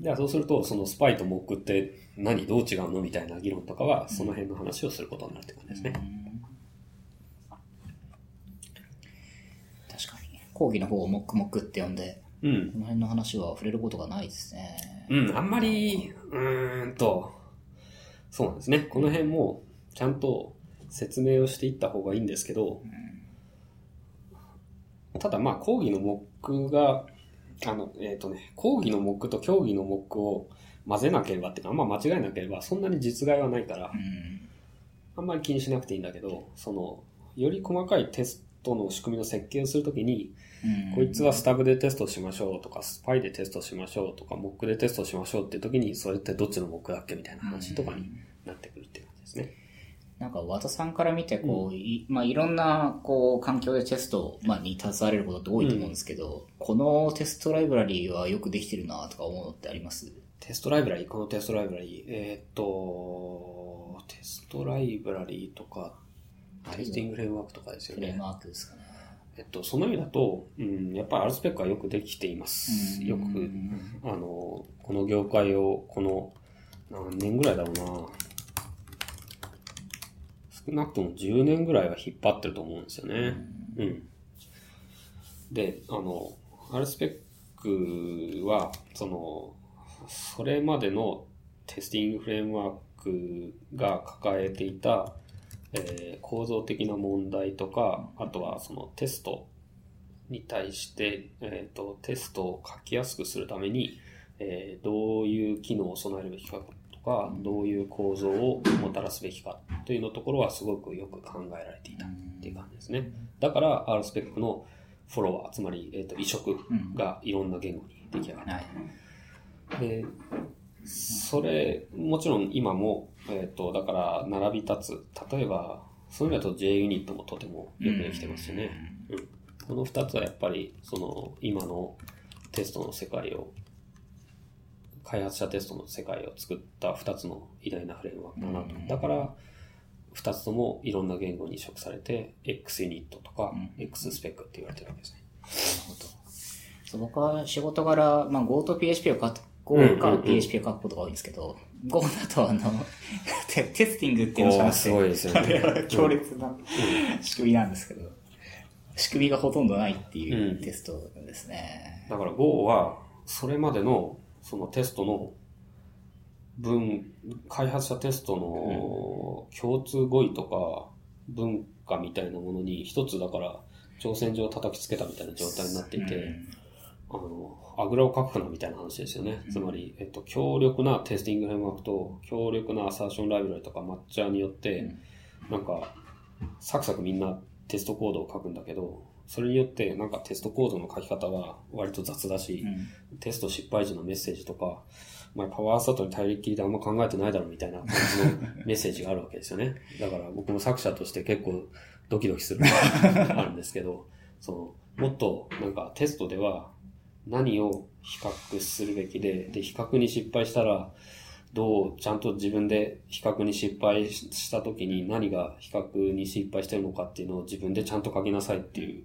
では、そうすると、そのスパイとモックって何、どう違うのみたいな議論とかは、その辺の話をすることになるって感じですね。確かに。講義の方をモックモックって呼んで、うん。この辺の話は触れることがないですね。うん、あんまり、うーんと、そうなんですね。この辺も、ちゃんと説明をしていった方がいいんですけど、ただまあ、講義のモックが、あの、えっ、とね、講義のモックと競技のモックを混ぜなければっていうか、あんま間違えなければ、そんなに実害はないからう、ん。あんまり気にしなくていいんだけど、その、より細かいテストの仕組みの設計をするときに、うんこいつはスタブでテストしましょうとか、スパイでテストしましょうとか、モックでテストしましょうっていう時に、それってどっちのモックだっけみたいな話とかになってくるっていう感じですね。なんか、和田さんから見て、こう、いまあ、いろんな、こう、環境でテスト、まあ、に携われることって多いと思うんですけど、このテストライブラリーはよくできてるなとか思うのってあります？テストライブラリー、このテストライブラリー、えーっと、テストライブラリーとか、テスティングフレームワークとかですよね。フレームワークですかね。えっと、その意味だと、うん、やっぱり R スペックはよくできています。よく、あの、この業界を、この、何年ぐらいだろうな。少なくとも10年ぐらいは引っ張ってると思うんですよね。うん。で、あの、R スペックは、その、それまでのテスティングフレームワークが抱えていた、えー構造的な問題とか、あとはそのテストに対して、えー、とテストを書きやすくするために、えーどういう機能を備えるべきかとか、どういう構造をもたらすべきかというのところはすごくよく考えられていたっていう感じですね。だから R スペックのフォロワー、つまり、えー、と移植がいろんな言語に出来上がった。はい。で、それ、もちろん今も、えっ、と、だから、並び立つ。例えば、そういう意味だと JUnit もとてもよくできてますよね。うんこの二つはやっぱり、その、今のテストの世界を、開発者テストの世界を作った二つの偉大なフレームワークだなと。だから、二つともいろんな言語に移植されて、XUnit とか、XSpec って言われてるわけですね。そう僕は仕事柄、まあ、Go と PHP を書く、Go か PHP を書くことが多いんですけど、Go だとあの、テ テスティングっていうのをしまして、すごいですよね。強烈な仕組みなんですけど、仕組みがほとんどないっていううん。テストですね。だから Go は、それまでの、そのテストの文、開発者テストの共通語彙とか文化みたいなものに一つだから挑戦状を叩きつけたみたいな状態になっていて、あの、あぐらをかくなみたいな話ですよね。つまり、えっと、強力なテスティングフレームワークと強力なアサーションライブラリとかマッチャーによって、なんか、サクサクみんなテストコードを書くんだけど、それによってなんかテストコードの書き方は割と雑だし、テスト失敗時のメッセージとか、お前パワースタートに頼りっきりであんま考えてないだろみたいな感じのメッセージがあるわけですよね。だから僕も作者として結構ドキドキするのがあるんですけど、その、もっとなんかテストでは何を比較するべきで、で、比較に失敗したら、どうちゃんと自分で比較に失敗した時に何が比較に失敗してるのかっていうのを自分でちゃんと書きなさいっていう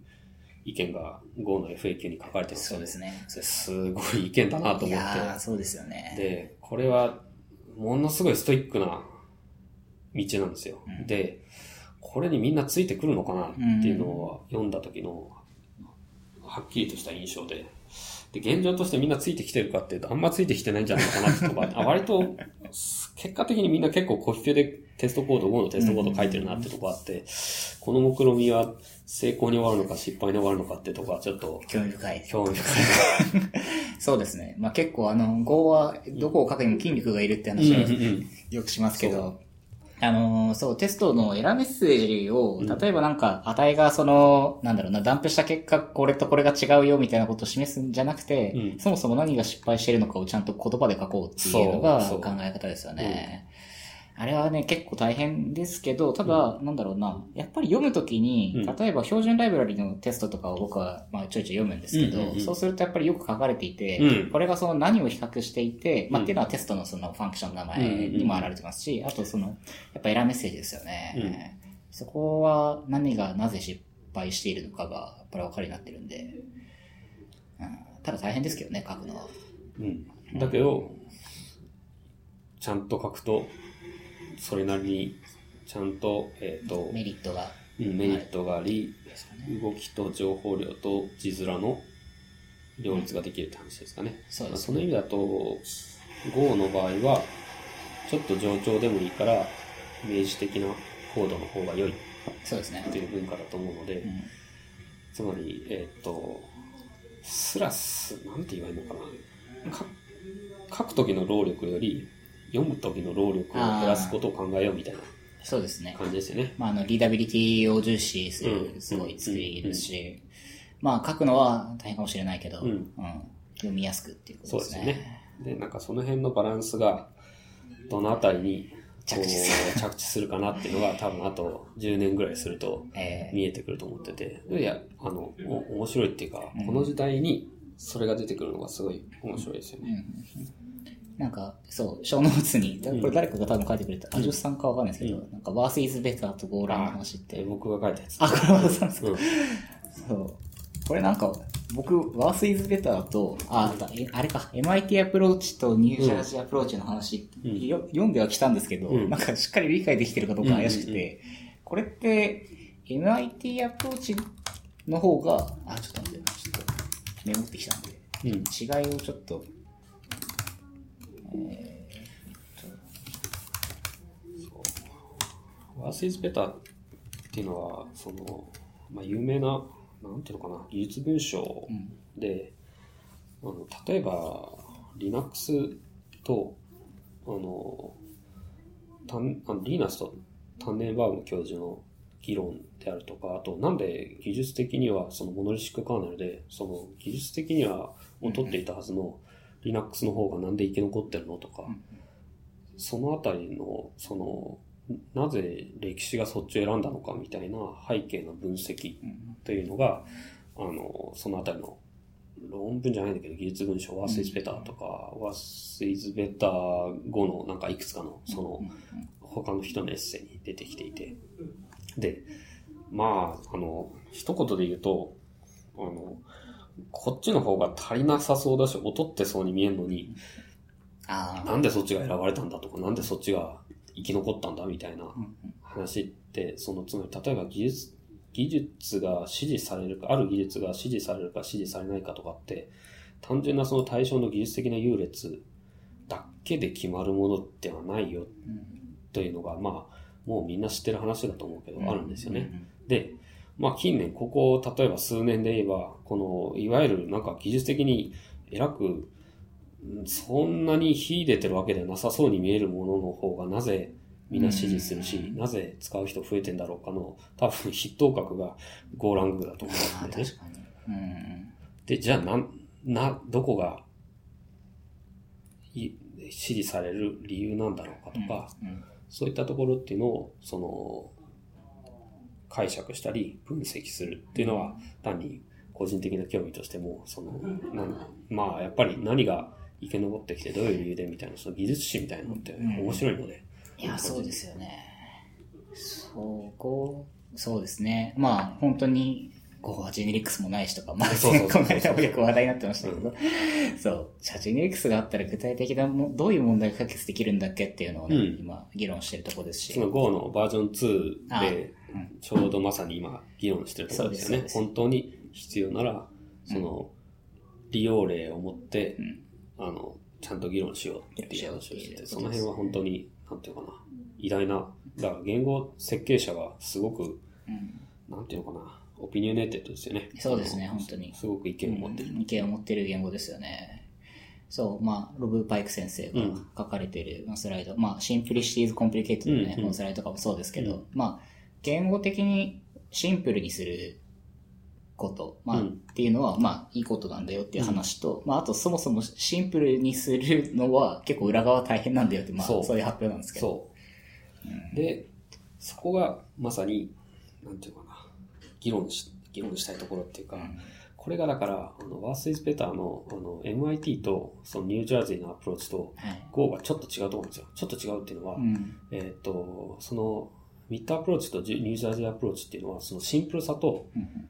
意見が Go の FAQ に書かれてるそうですね。それすごい意見だなとい思って。そうですよね。で、これは、ものすごいストイックな道なんですよ。で、これにみんなついてくるのかなっていうのを読んだ時の、はっきりとした印象で。で、現状としてみんなついてきてるかっていうと、あんまついてきてないんじゃないかなとか、あ割と、結果的にみんな結構コピペでテストコード、5のテストコード書いてるなってとこあって、この目論見みは成功に終わるのか失敗に終わるのかってとこはちょっと興味深い。興味深い。そうですね。まあ結構あの、Go はどこを書くにも筋力がいるって話はうんうんうんよくしますけど、あのーそう、テストのエラーメッセージを、例えばなんか、値がその、なんだろうな、ダンプした結果、これとこれが違うよみたいなことを示すんじゃなくて、うんそもそも何が失敗してるのかをちゃんと言葉で書こうっていうのが考え方ですよね。あれはね、結構大変ですけど、ただ、なんだろうな、やっぱり読むときに、うん。例えば標準ライブラリのテストとかを僕は、まあ、ちょいちょい読むんですけど、そうするとやっぱりよく書かれていて、うん。これがその何を比較していて、まあ、うんっていうのはテストのそのファンクションの名前にも現れてますし、あとその、やっぱエラーメッセージですよね。そこは何がなぜ失敗しているのかが、やっぱり分かるようになってるんで、うん、ただ大変ですけどね、書くのは。うん。だけど、ちゃんと書くと、それなりに、ちゃんと、えっ、と、メリットが。うんメリットがあり、ね。動きと情報量と字面の両立ができるって話ですかね。そうですその意味だと、Go の場合は、ちょっと冗長でもいいから、明示的なコードの方が良いそうですね。という文化だと思うので、うんつまり、えーっと、スラス、なんて言えばいいのかな。か書く時の労力より、読む時の労力を減らすことを考えようみたいなそうですね。感じですよね。まあ、あの、リーダビリティを重視すうんる、すごい作りですし、まあ、書くのは大変かもしれないけど、うんうん読みやすくっていうこそうとですすでよね。ね。で、なんかその辺のバランスが、どのあたりに着地す着地するかなっていうのが 多分あと10年ぐらいするとえー見えてくると思ってて、いや、あの、お面白いっていうか、この時代にそれが出てくるのがすごい面白いですよね。なんか、そう、 show notes に、これ誰かが多分書いてくれた、アジュスさんかわかんないですけど、なんか、 Worse is Better と Golang の話って、僕が書いたやつ。あ、これ和田さんですか、うん。そう。これなんか、僕、 Worse is Better と、あ、あれか、MIT アプローチとニュージャージーアプローチの話、うん。よ読んではきたんですけど、うん。なんかしっかり理解できてるかどうか怪しくて、これって、MIT アプローチの方が、あ、ちょっと待って、ちょっとメモってきたんで、うん。違いをちょっと、ワースイズベターっていうのは、その、まあ、有名な、なんていうのかな、技術文章で、あの例えば、Linux と、あの、タンあリーナスとタンネンバーグ教授の議論であるとか、あと、なんで技術的には、そのモノリシックカーネルで、その技術的には劣っていたはずの Linux の方がなんで生き残ってるのとか、そのあたりの、その、なぜ歴史がそっちを選んだのかみたいな背景の分析というのが、あの、そのあたりの論文じゃないんだけど、技術文章、ワースイズベターとか、ワースイズベター後のなんかいくつかの、その、他の人のエッセイに出てきていて。で、まあ、あの、一言で言うと、あの、こっちの方が足りなさそうだし、劣ってそうに見えるのに、あなんでそっちが選ばれたんだとか、なんでそっちが生き残ったんだみたいな話って、その、つまり、例えば技術、技術が支持されるか、ある技術が支持されるか支持されないかとかって、単純なその対象の技術的な優劣だけで決まるものではないよというのが、まあ、もうみんな知ってる話だと思うけど、あるんですよね。で、まあ近年、ここ、例えば数年で言えば、この、いわゆるなんか技術的に偉く、うんそんなに秀でてるわけではなさそうに見えるものの方がなぜみんな支持するし、なぜ使う人増えてんだろうかの、多分筆頭格がゴーラングだと思あうんだよね。確かに。うん。で、じゃあ、なん、な、どこが、い支持される理由なんだろうかとか、うんそういったところっていうのを、その、解釈したり、分析するっていうのは、単に個人的な興味としても、その、まあ、やっぱり何が生き残ってきて、どういう理由でみたいな、その技術史みたいなのって面白いので。いや、そうですよね。そこ、そうですね。まあ、本当に、こう、ジェネリックスもないしとか、まあ、そうそうそう今回多分よく話題になってましたけど、そう、じゃあジェネリックスがあったら具体的なも、どういう問題が解決できるんだっけっていうのをね、うん今、議論してるところですしそ、の Go のバージョン2でちょうどまさに今、議論してるところですよね。本当に必要なら、その、利用例を持って、ん。あの、ちゃんと議論しようっていう話をしてて、その辺は本当に、なんていうのかな、偉大な、だから言語設計者はすごく、うん。なんていうのかな、 opinionated ですよね。そうですね本当に。すごく意見を持ってる。意見を持ってる言語ですよね。そう、まあ、ロブ・パイク先生が書かれているまあスライド、まあ、 Simplicity is Complicated のね、うんうん。このスライドとかもそうですけど、まあ、言語的にシンプルにすること、まあ、うんっていうのは、まあ、いいことなんだよっていう話と、まあ、あと、そもそもシンプルにするのは結構裏側大変なんだよって、まあ、そそうういう発表なんですけど。そう。で、そこがまさに、なんていうかな、議論し、議論したいところっていうか、うんこれがだから、あの、 Worse is Better の、あの、MIT と、そのニュージャージーのアプローチと、はい。Go がちょっと違うと思うんですよ。ちょっと違うっていうのは、うん。えっ、と、その、 MIT アプローチとニュージャージーアプローチっていうのは、そのシンプルさと、うん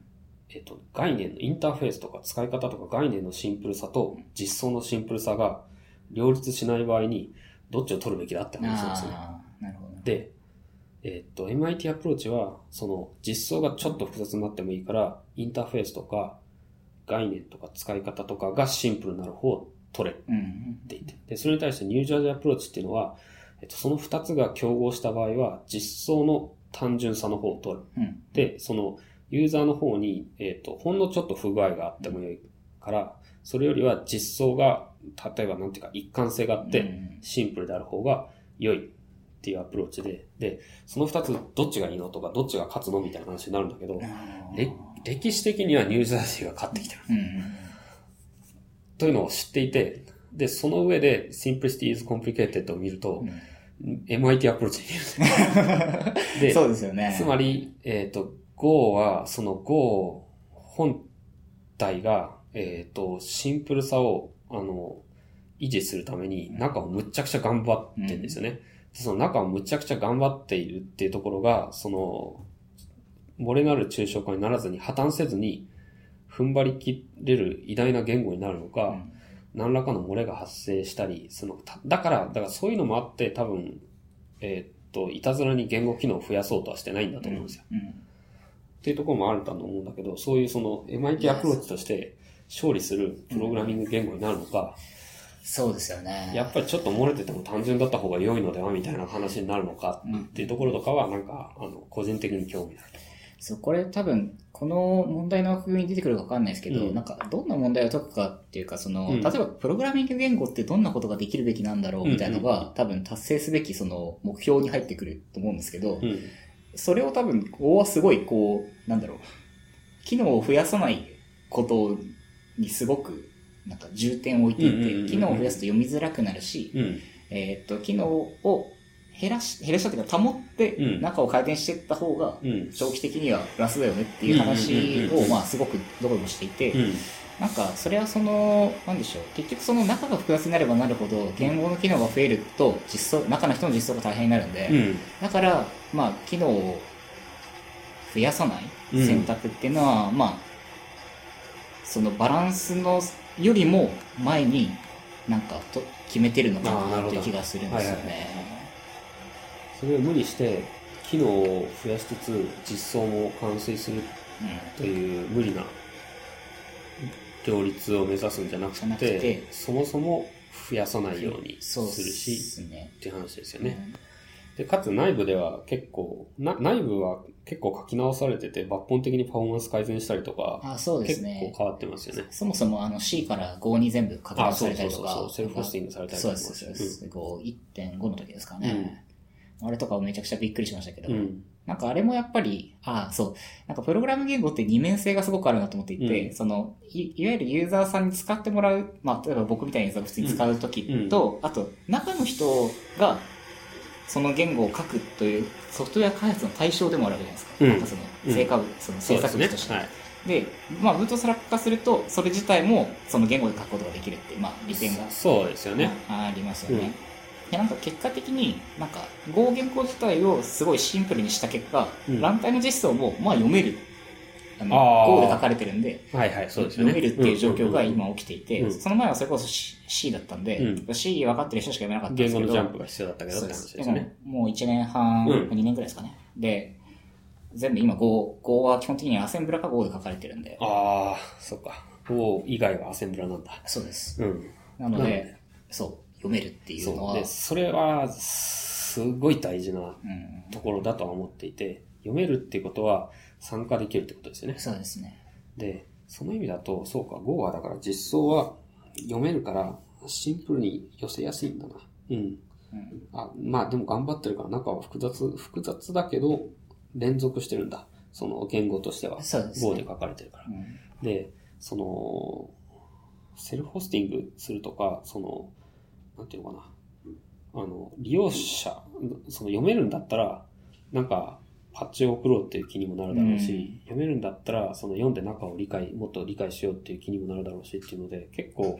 えっ、と、概念のインターフェースとか使い方とか概念のシンプルさと実装のシンプルさが両立しない場合に、どっちを取るべきだって話なんですね。ああ、なるほど。で、えっと、MIT アプローチは、その実装がちょっと複雑になってもいいから、インターフェースとか概念とか使い方とかがシンプルになる方を取れうん。ていて。で、それに対してニュージャージーアプローチっていうのは、えっと、その二つが競合した場合は、実装の単純さの方を取る。うん。で、そのユーザーの方に、えっ、と、ほんのちょっと不具合があってもよいから、それよりは実装が、例えばなんていうか一貫性があって、うんシンプルである方が良いっていうアプローチで、で、その二つどっちがいいのとか、どっちが勝つのみたいな話になるんだけど、れ歴史的にはニュージャージーが勝ってきてる。うん。というのを知っていて、で、その上で Simplicity is Complicated を見ると、MIT アプローチに見る。で、そうですよね。つまり、えっ、と、Go は、その Go 本体が、えっ、と、シンプルさを、あの、維持するために、中をむっちゃくちゃ頑張ってるんですよね。その中をむちゃくちゃ頑張っているっていうところが、その、漏れなる抽象化にならずに破綻せずに、踏ん張り切れる偉大な言語になるのか、うん何らかの漏れが発生したり、その、ただから、だからそういうのもあって、多分、えーっと、いたずらに言語機能を増やそうとはしてないんだと思うんですよ。うん。っていうところもあると思うんだけど、そういうその MIT アプローチとして勝利するプログラミング言語になるのか、そうですよね。やっぱりちょっと漏れてても単純だった方が良いのではみたいな話になるのかっていうところとかは、なんか、あの、個人的に興味ある。そう、これ多分、この問題の枠組みに出てくるかわかんないですけど、うん。なんか、どんな問題を解くかっていうか、その、うん。例えば、プログラミング言語ってどんなことができるべきなんだろうみたいなのが、多分達成すべき、その、目標に入ってくると思うんですけど、うん。それを多分、こうはすごい、こう、なんだろう、機能を増やさないことにすごく、なんか重点を置いていて、うんうんうんうん。機能を増やすと読みづらくなるし、うん。えーっと、機能を減らし、減らしたというか、保ってうん中を回転していった方が、うん。長期的にはプラスだよねっていう話を、まあ、すごくどこでもしていて、うん。なんか、それはその、なんでしょう、結局その中が複雑になればなるほど、言語の機能が増えると、実装、中の人の実装が大変になるんで、うん。だから、まあ、機能を増やさない選択っていうのは、まあ、そのバランスのよりも前になんかと決めてるのかなという気がするんですよね。それを無理して、機能を増やしつつ、実装も完遂するという無理な両立を目指すんじゃなくて、てそもそも増やさないようにするし、ね。っていう話ですよね。で、かつ内部では結構、な内部は結構書き直されてて、抜本的にパフォーマンス改善したりとか、あそうです結ね構。変わってますよね。そもそもあの C から Go に全部書き直されたりとか。あそうそうそうセルフホスティングされたりとかそうです、そうです。Go 1.5の時ですかね。あれとかめちゃくちゃびっくりしましたけど。うん。なんかあれもやっぱり、ああ、そう。なんかプログラム言語って二面性がすごくあるなと思っていて、うんそのい、いわゆるユーザーさんに使ってもらう、まあ、例えば僕みたいなユーザーが普通に使うときと、あと、中の人がその言語を書くというソフトウェア開発の対象でもあるわけじゃないですか。うんなんかその、成果物、その制作物として。はい。で、まあ、ブートストラップ化すると、それ自体もその言語で書くことができるっていう、まあ、利点がそうですよね。あありますよね。でなんか結果的に、なんか、Go 原稿自体をすごいシンプルにした結果、うんランタイム実装も、まあ読める。あのあー Go で書かれてるんで、はいはい、そうですよね。読めるっていう状況が今起きていて、うんその前はそれこそ C, だったんで、うん C 分かってる人しか読めなかったんですけど、言語のジャンプが必要だったけどって話です。ね。ももう1年半、うん2年くらいですかね。で、全部今 Go、Go は基本的にアセンブラか Go で書かれてるんで、ああ、そっか。Go 以外はアセンブラなんだ。そうです。うん。なので、そう、読めるっていうのは、そう。で、それは、すごい大事なうん、ところだとは思っていて、読めるっていうことは参加できるってことですよね。そうですね。で、その意味だと、そうか、Go はだから実装は読めるから、シンプルに寄せやすいんだな。うん。うん。あ、まあでも頑張ってるから中は複雑、複雑だけど、連続してるんだ。その言語としては。そうですね Go で書かれてるから。うんで、その、セルフホスティングするとか、その、なんていうのかな。あの、利用者、その読めるんだったら、なんか、パッチを送ろうっていう気にもなるだろうし、読めるんだったら、その読んで中を理解、もっと理解しようっていう気にもなるだろうしっていうので、結構、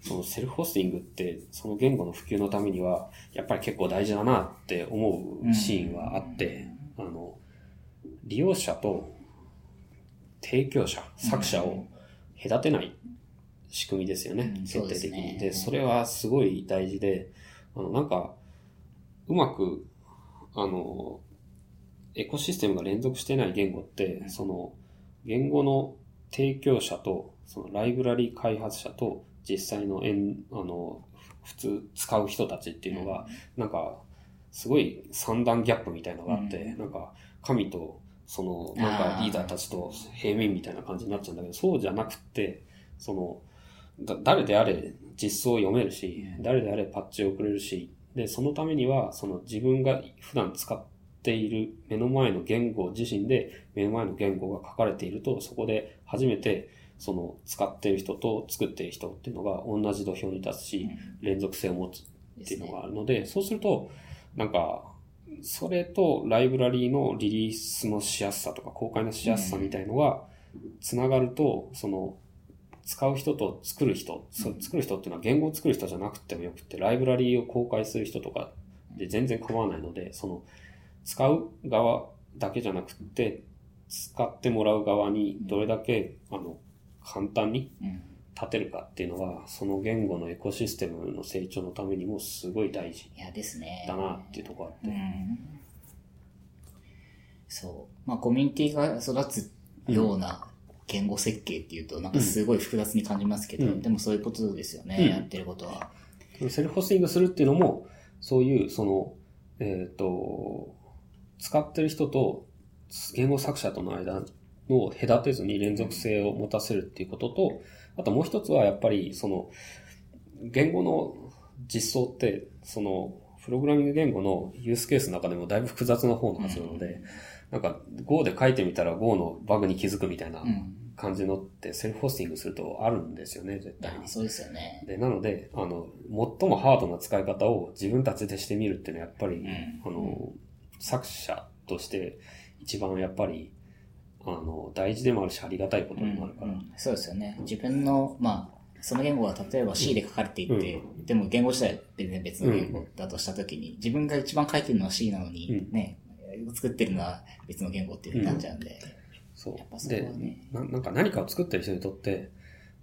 そのセルフホスティングって、その言語の普及のためには、やっぱり結構大事だなって思うシーンはあって、あの、利用者と提供者、作者を隔てない仕組みですよね、うん決定的に。ですね。で、それはすごい大事で、あの、なんか、うまく、あの、エコシステムが連続してない言語って、その、言語の提供者と、そのライブラリ開発者と、実際のエン、あの、普通使う人たちっていうのが、なんか、すごい三段ギャップみたいなのがあって、うん。なんか、神と、その、なんかリーダーたちと平面みたいな感じになっちゃうんだけど、そうじゃなくて、その、だ誰であれ実装を読めるし、誰であれパッチを送れるし、で、そのためには、その自分が普段使っている目の前の言語自身で目の前の言語が書かれていると、そこで初めてその使っている人と作っている人っていうのが同じ土俵に立つし、連続性を持つっていうのがあるので、そうすると、なんか、それとライブラリーのリリースのしやすさとか公開のしやすさみたいのがつながると、その使う人と作る人、そう作る人っていうのは言語を作る人じゃなくてもよくて、ライブラリーを公開する人とかで全然構わないので、その使う側だけじゃなくて、使ってもらう側にどれだけ、あの、簡単にうん。立てるかっていうのは、その言語のエコシステムの成長のためにもすごい大事いやですね。だなっていうところあって。うん。そう。まあ、コミュニティが育つような言語設計っていうと、なんかすごい複雑に感じますけど、うん。でもそういうことですよね、うん。やってることは。セルフホスティングするっていうのも、そういう、その、えっ、と、使ってる人と言語作者との間を隔てずに連続性を持たせるっていうことと、あともう一つはやっぱり、その、言語の実装って、その、プログラミング言語のユースケースの中でもだいぶ複雑な方のはずなので、なんか Go で書いてみたら Go のバグに気づくみたいなうん。感じのってセルフホスティングするとあるんですよね、絶対に。そうですよね。で、なので、あの、最もハードな使い方を自分たちでしてみるっていうのはやっぱり、んあの、作者として一番やっぱり、あの、大事でもあるし、ありがたいことうんでもあるから。うんそうですよね。自分の、まあ、その言語が例えば C で書かれていて、でも言語自体は全然別の言語だとしたときに、自分が一番書いてるのは C なのに、う作ってるのは別の言語っていうふうになっちゃうんで。そう。ぱそこはでねな、なんか何かを作ってる人にとって、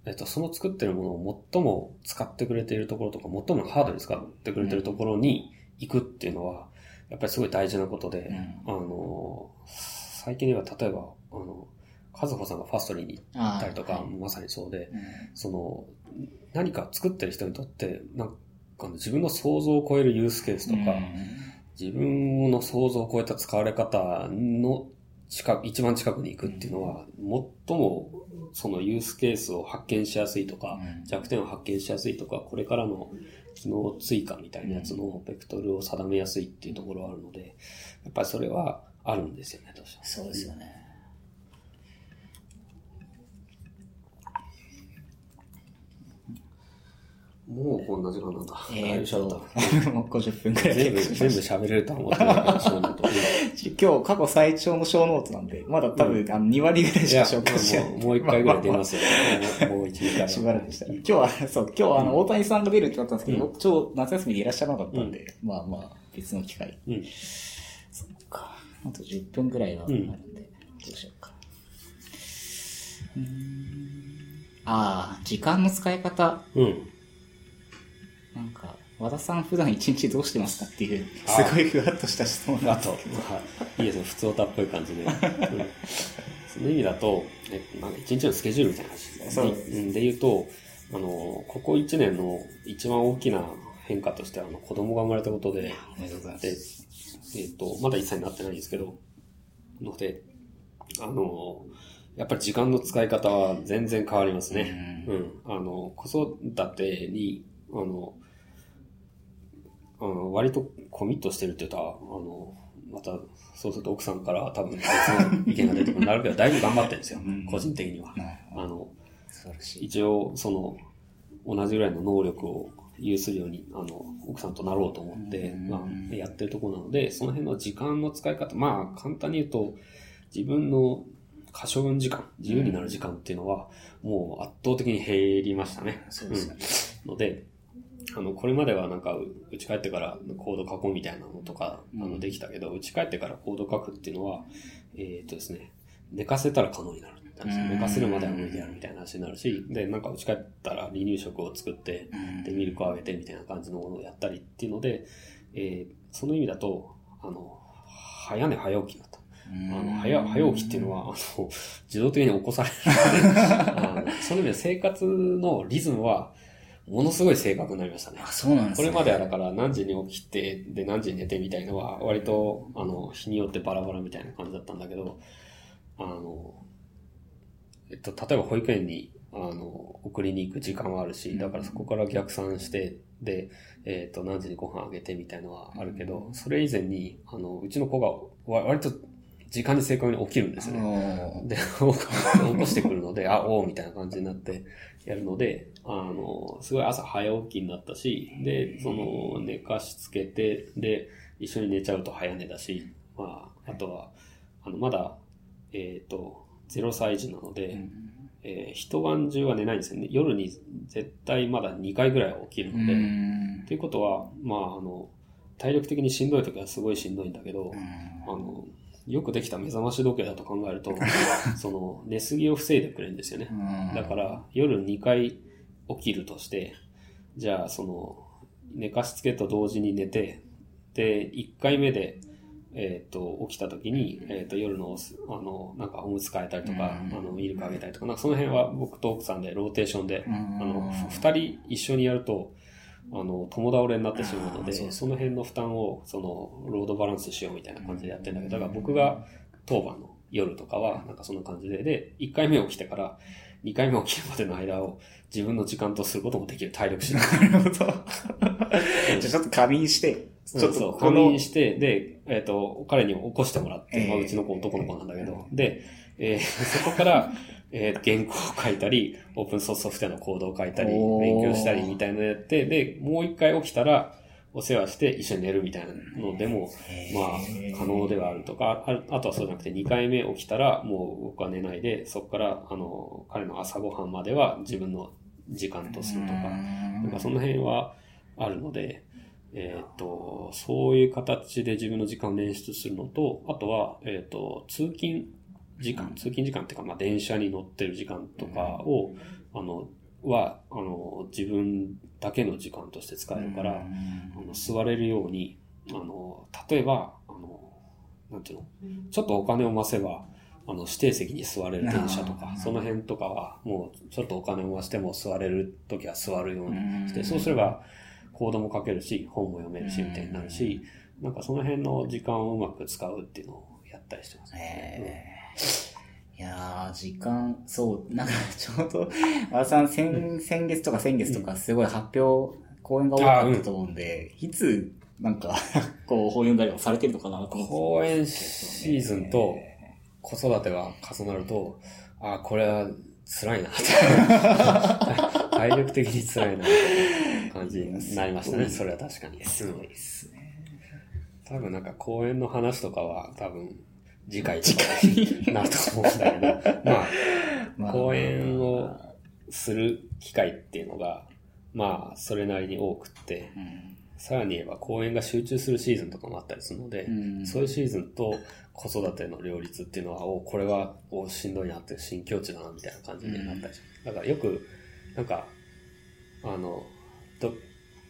えっと、その作ってるものを最も使ってくれているところとか、最もハードに使ってくれているところに行くっていうのは、やっぱりすごい大事なことで、あの、最近では例えば、あの、和穂さんがファストリーに行ったりとか、はい。まさにそうで、うん。その、何か作ってる人にとって、なんか自分の想像を超えるユースケースとか、自分の想像を超えた使われ方の近く、一番近くに行くっていうのは、最もそのユースケースを発見しやすいとか、うん弱点を発見しやすいとか、これからの機能追加みたいなやつのベクトルを定めやすいっていうところはあるので、やっぱりそれはあるんですよね、どうしてもそうですよね。もうこんな時間なんだ。えーだいぶ喋っとた、もう50分くらい全部、全部喋れるとは思ってないけど、そうなると。今日過去最長の小ノートなんで、まだ多分、あの2割ぐらいしかいや、紹介してない。もうもう一回ぐらい出ますよ。もうもう一、二回は。しばらくしたら。今日は、そう、今日はあの、大谷さんが出るってなったんですけど、僕超夏休みでいらっしゃらなかったんで、まあまあ、別の機会。うん。そっか。あと10分ぐらいはあるんで、うんどうしようか。うーんああ、時間の使い方。うん。なんか、和田さん普段一日どうしてますかっていう、あすごいふわっとした質問なあと、んですけど。はい。いいですね。普通歌っぽい感じで。うん、その意味だと、えなんか一日のスケジュールみたいな話でうんで言うと、あの、ここ1年の一番大きな変化としては、あの、子供が生まれたことで、おめでとうございま。えっ、と、まだ1歳になってないんですけど、ので、あの、やっぱり時間の使い方は全然変わりますね。うん。あの、子育てにあの、あの割とコミットしてるって言ったら、あの、また、そうすると奥さんから多分別の意見が出てくるなるけど、だいぶ頑張ってるんですよ、個人的には。あの。一応、その、同じぐらいの能力を有するように、あの、奥さんとなろうと思って、まあ、やってるところなので、その辺の時間の使い方、まあ、簡単に言うと、自分の可処分時間、自由になる時間っていうのは、もう圧倒的に減りましたね。そうですよね。うんので、あの、これまではなんか、う家帰ってからコード書こうみたいなのとか、あの、できたけど、家帰ってからコード書くっていうのは、えーっとですね、寝かせたら可能になる。寝かせるまでは無理であるみたいな話になるし、で、なんか家帰ったら離乳食を作って、で、ミルクをあげてみたいな感じのものをやったりっていうので、えーその意味だと、あの、早寝早起きになった。あの早早起きっていうのは、あの、自動的に起こされるので、あのその意味で生活のリズムは、ものすごい正確になりましたねあ、。そうなんですね。これまではだから何時に起きて、で何時に寝てみたいのは、割と、あの、日によってバラバラみたいな感じだったんだけど、あの、えっと、例えば保育園に、あの、送りに行く時間はあるし、だからそこから逆算して、で、えっと、何時にご飯あげてみたいのはあるけど、それ以前に、あの、うちの子がわ割と時間に正確に起きるんですよね。で、起こしてくるので、あ、おうみたいな感じになってやるので、あの、すごい朝早起きになったし、で、その、寝かしつけて、で、一緒に寝ちゃうと早寝だし、まあ、あとは、あの、まだ、えっ、と、0歳児なので、えー一晩中は寝ないんですよね。夜に絶対まだ2回ぐらいは起きるうので、ん。っていうことは、まあ、あの、体力的にしんどい時はすごいしんどいんだけど、あの、よくできた目覚まし時計だと考えると、その、寝すぎを防いでくれるんですよね。だから、夜2回起きるとして、じゃあ、その、寝かしつけと同時に寝て、で、1回目で、えっ、と、起きた時に、えっ、と、夜のあの、なんかおむつ替えたりとか、あの、ミルクあげたりとか、なんかその辺は僕と奥さんでローテーションで、あの、ふ二人一緒にやると、あの、共倒れになってしまうので、その辺の負担を、その、ロードバランスしようみたいな感じでやってるんだけど、だから僕が当番の夜とかは、なんかそんな感じで、で、1回目起きてから、2回目起きるまでの間を自分の時間とすることもできる体力次第。なるほど。じゃあちょっと仮眠して、ちょっと仮眠、して、で、えっ、と、彼に起こしてもらって、ええ。まあ、うちの子男の子なんだけど、で、えーそこから、えー原稿を書いたり、オープンソースソフトウェアのコードを書いたり、勉強したりみたいなのやって、で、もう一回起きたら、お世話して一緒に寝るみたいなのでも、まあ、可能ではあるとか、ああとはそうじゃなくて、2回目起きたら、もう僕は寝ないで、そこから、あの、彼の朝ごはんまでは自分の時間とするとか、なんかその辺はあるので、えっ、と、そういう形で自分の時間を捻出するのと、あとは、えっ、と、通勤時間、通勤時間っていうか、まあ、電車に乗ってる時間とかを、あの、は、あの、自分だけの時間として使えるから、あの座れるように、あの、例えば、あの、なんていうの、ちょっとお金を増せば、あの、指定席に座れる電車とか、その辺とかは、もう、ちょっとお金を増しても座れるときは座るようにして、そうすれば、コードも書けるし、本も読めるし、みたいになるし、なんかその辺の時間をうまく使うっていうのをやったりしてます。えーいやー、時間、そう、なんかちょうど、和田さん、先、先月とか先月とかすごい発表、講演が多かったと思うんで、いつ、なんか、こう、本読んだりもされてるのかなと思って。公演シーズンと子育てが重なると、ああ、これは辛いな。体力的に辛いな感じになりましたね。それは確かに。すごいですね。多分なんか公演の話とかは多分次回とかになると思うんだけど、まあ、まあ。講演をする機会っていうのが、まあ、それなりに多くって、うん。さらに言えば公演が集中するシーズンとかもあったりするので、うん。そういうシーズンと子育ての両立っていうのは、おこれはおしんどいなって新境地だなみたいな感じになったりします。だからよく、なんか、あの、ど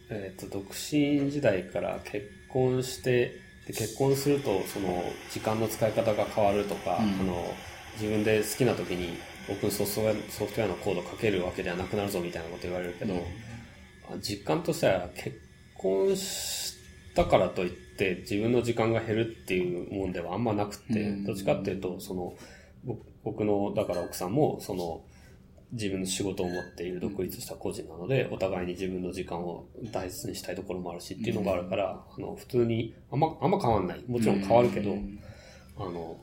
えっ、と、独身時代から結婚して、で結婚すると、その、時間の使い方が変わるとか、うん。あの、自分で好きな時にオープンソフトウェアのコード書けるわけではなくなるぞみたいなこと言われるけど、あ実感としては結婚したからといって自分の時間が減るっていうもんではあんまなくて、うん。どっちかっていうと、その、ぼ僕の、だから奥さんも、その、自分の仕事を持っている独立した個人なので、お互いに自分の時間を大切にしたいところもあるしっていうのがあるから、あの、普通に、あんま、あんま変わんない。もちろん変わるけど、あの、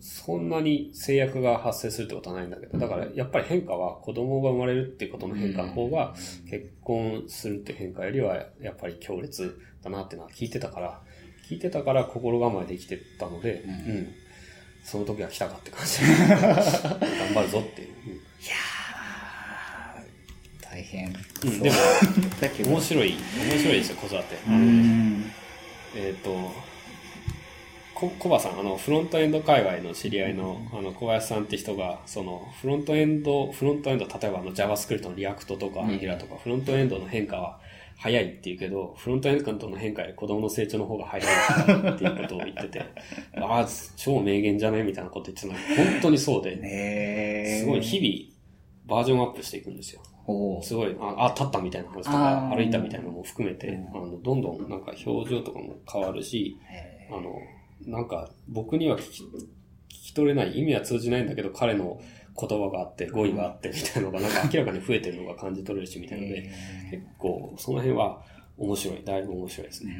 そんなに制約が発生するってことはないんだけど、だからやっぱり変化は子供が生まれるっていうことの変化の方が、結婚するって変化よりはやっぱり強烈だなっていうのは聞いてたから、聞いてたから心構えできてたので、うん、その時は来たかって感じ。頑張るぞっていう。うん、でも、面白い、面白いですよ、子育て。えっ、と、こ、コバさん、あの、フロントエンド界隈の知り合いの、あの、小林さんって人が、その、フロントエンド、フロントエンド、例えばあの、JavaScript の React とか、うん。Angular とか、フロントエンドの変化は早いっていうけど、フロントエンドの変化より子供の成長の方が早いっていうことを言ってて、ああ、超名言じゃねみたいなこと言ってたの。に、本当にそうで、ねすごい日々、バージョンアップしていくんですよ。々。すごい、あ、あ立ったみたいな話とあか、ー。歩いたみたいなのも含めて、うん。あの、どんどんなんか表情とかも変わるし、えあの、なんか僕には聞き聞き取れない、意味は通じないんだけど、彼の言葉があって、語彙があって、みたいなのがなんか明らかに増えてるのが感じ取れるし、みたいなので、結構、その辺は面白い、だいぶ面白いですね。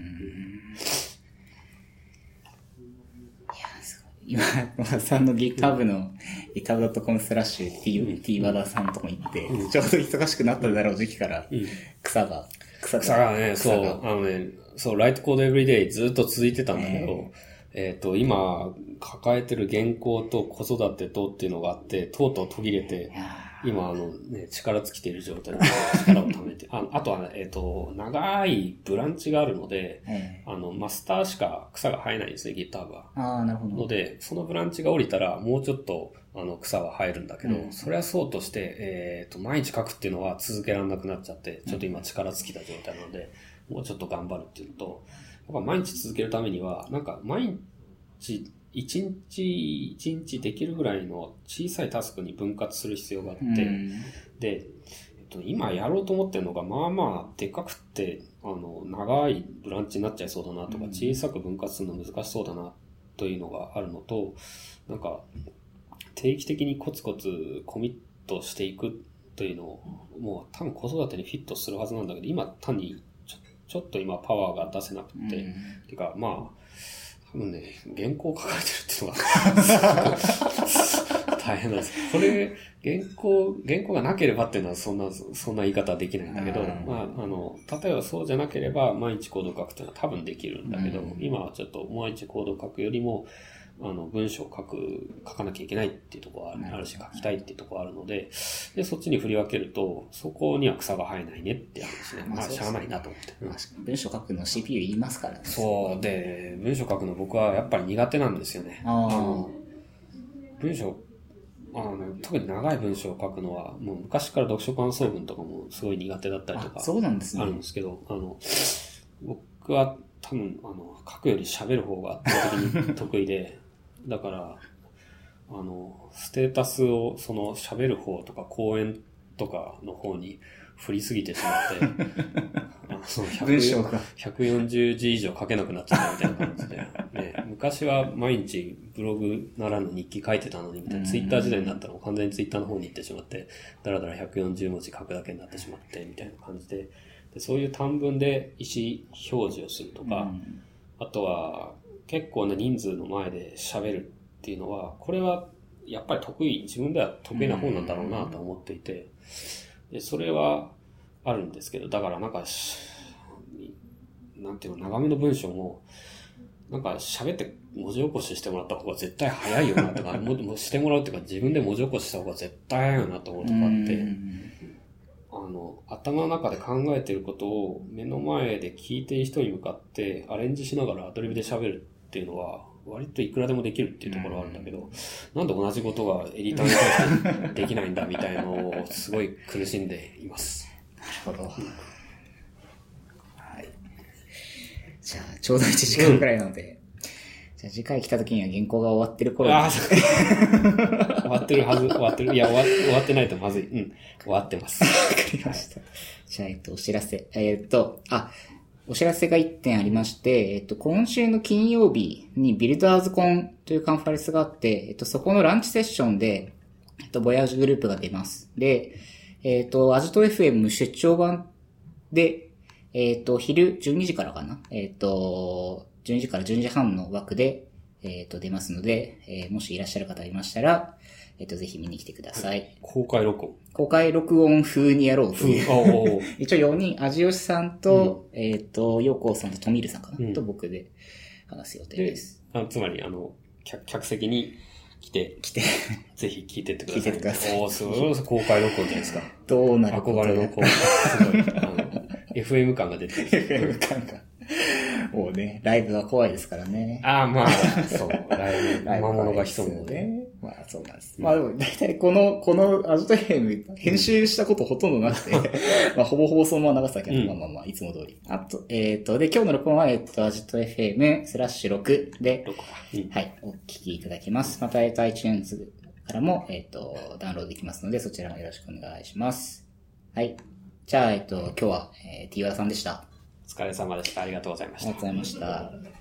今、和田さんの GitHub の github.com スラッシュ t, 和田さんのとこに行って、ちょうど忙しくなっただろう時期から、うん。草が、草が、草がね、そう、あのね、そう、ライトコードエブリデイずっと続いてたんだけど、えっ、と、今、抱えてる原稿と子育てとっていうのがあって、とうとう途切れて今、あのね、力尽きている状態で 力を溜めて、ああとは、ね、えっ、と、長いブランチがあるので、あの、マスターしか草が生えないんですね、ギターは。ーああ、なるほど。ので、そのブランチが降りたら、もうちょっと、あの、草は生えるんだけど、うんそれはそうとして、えっ、と、毎日書くっていうのは続けられなくなっちゃって、ちょっと今力尽きた状態なので、もうちょっと頑張るっていうのと、やっぱ毎日続けるためには、なんか、毎日、一日一日できるぐらいの小さいタスクに分割する必要があって、うん。で、えっと、今やろうと思ってるのが、まあまあ、でかくって、あの、長いブランチになっちゃいそうだなとか、うん。小さく分割するの難しそうだな、というのがあるのと、なんか、定期的にコツコツコミットしていくというのを、もう多分子育てにフィットするはずなんだけど、今単にちょ、ちょっと今パワーが出せなくて、うん。てか、まあ、多分ね、原稿を書かれてるっていうのが大変なんです。これ、原稿、原稿がなければっていうのはそんな、そんな言い方はできないんだけど、うんまあ、あの、例えばそうじゃなければ毎日コードを書くっていうのは多分できるんだけど、うん今はちょっと毎日コードを書くよりも、あの、文章を書く、書かなきゃいけないっていうところはあるし、書きたいっていうところはあるので、で、そっちに振り分けると、そこには草が生えないねって話ね。まあ、しゃあないなと思って。うんまあ文章書くの CPU いりますからね。そう。で、文章書くの僕はやっぱり苦手なんですよね。あーの文章、あの、特に長い文章を書くのは、もう昔から読書感想文とかもすごい苦手だったりとあ、かそうなんですねあるん。ですけど、あの、僕は多分、あの、書くより喋る方が圧倒的に得意で、だから、あの、ステータスをその喋る方とか講演とかの方に振りすぎてしまって、あのその100文章が。140字以上書けなくなっちゃったみたいな感じで。ね、昔は毎日ブログならぬ日記書いてたのに、みたいな。ツイッター時代になったら完全にツイッターの方に行ってしまって、だらだら140文字書くだけになってしまって、みたいな感じで。でそういう短文で意思表示をするとか、うんあとは結構な人数の前で喋るっていうのは、これはやっぱり得意、自分では得意な方なんだろうなと思っていて、でそれはあるんですけど、だからなんかし、なんていうの、長めの文章も、なんか喋って文字起こししてもらった方が絶対早いよなとか、もしてもらうっていうか自分で文字起こしした方が絶対早いよなと思うとかあって、うんあの、頭の中で考えてることを目の前で聞いている人に向かってアレンジしながらアドリブで喋るっていうのは、割といくらでもできるっていうところはあるんだけど、なんで同じことがエディターに対してできないんだみたいなのをすごい苦しんでいます。なるほど。はい。じゃあ、ちょうど1時間くらいなので、じゃあ次回来た時には原稿が終わってる頃にああ、そう終わってるはず、終わってる。いや、終わ終わってないとまずい。うん、終わってます。わかりました。じゃあ、えっと、お知らせ。えっと、あ、お知らせが1点ありまして、えっと、今週の金曜日にビルダーズコンというカンファレンスがあって、えっと、そこのランチセッションで、えっと、ボヤージュグループが出ます。で、えっ、と、アジト FM 出張版で、えっ、と、昼12時からかな？えっ、と、12時から12時半の枠で、えっ、と、出ますので、えーもしいらっしゃる方いましたら、えっ、と、ぜひ見に来てください。公開録音。公開録音風にやろうという。おお 一応4人、味吉さんと、えっ、と、ヨコウさんとトミルさんかな、うんと僕で話す予定でです。あつまり、あの、客客席に来て、来て、ぜひ聞いてってください。聞いてくださいおーすごい。公開録音じゃないですか。どうなること憧れの、こう、すごい、あの、FM 感が出てる。FM 感が。もうね、ライブは怖いですからね。ああ、まあ、そう、ライブ、ライブ魔物が潜むので。ね。まあそうなんです。まあでも大体この、このアジト FM 編集したことほとんどなくて、まあほぼほぼそのまま流したけど、うんまあまあまあ、いつも通り。あと、えっ、と、で、今日の録音は、えっ、と、アジト FM スラッシュ6で、どこか。うんはい、お聞きいただけます。また、えっ、と、iTunes からも、えっ、と、ダウンロードできますので、そちらもよろしくお願いします。はい。じゃあ、えっ、と、今日は、えー、T 和田さんでした。お疲れ様でした。ありがとうございましたありがとうご。ざいました。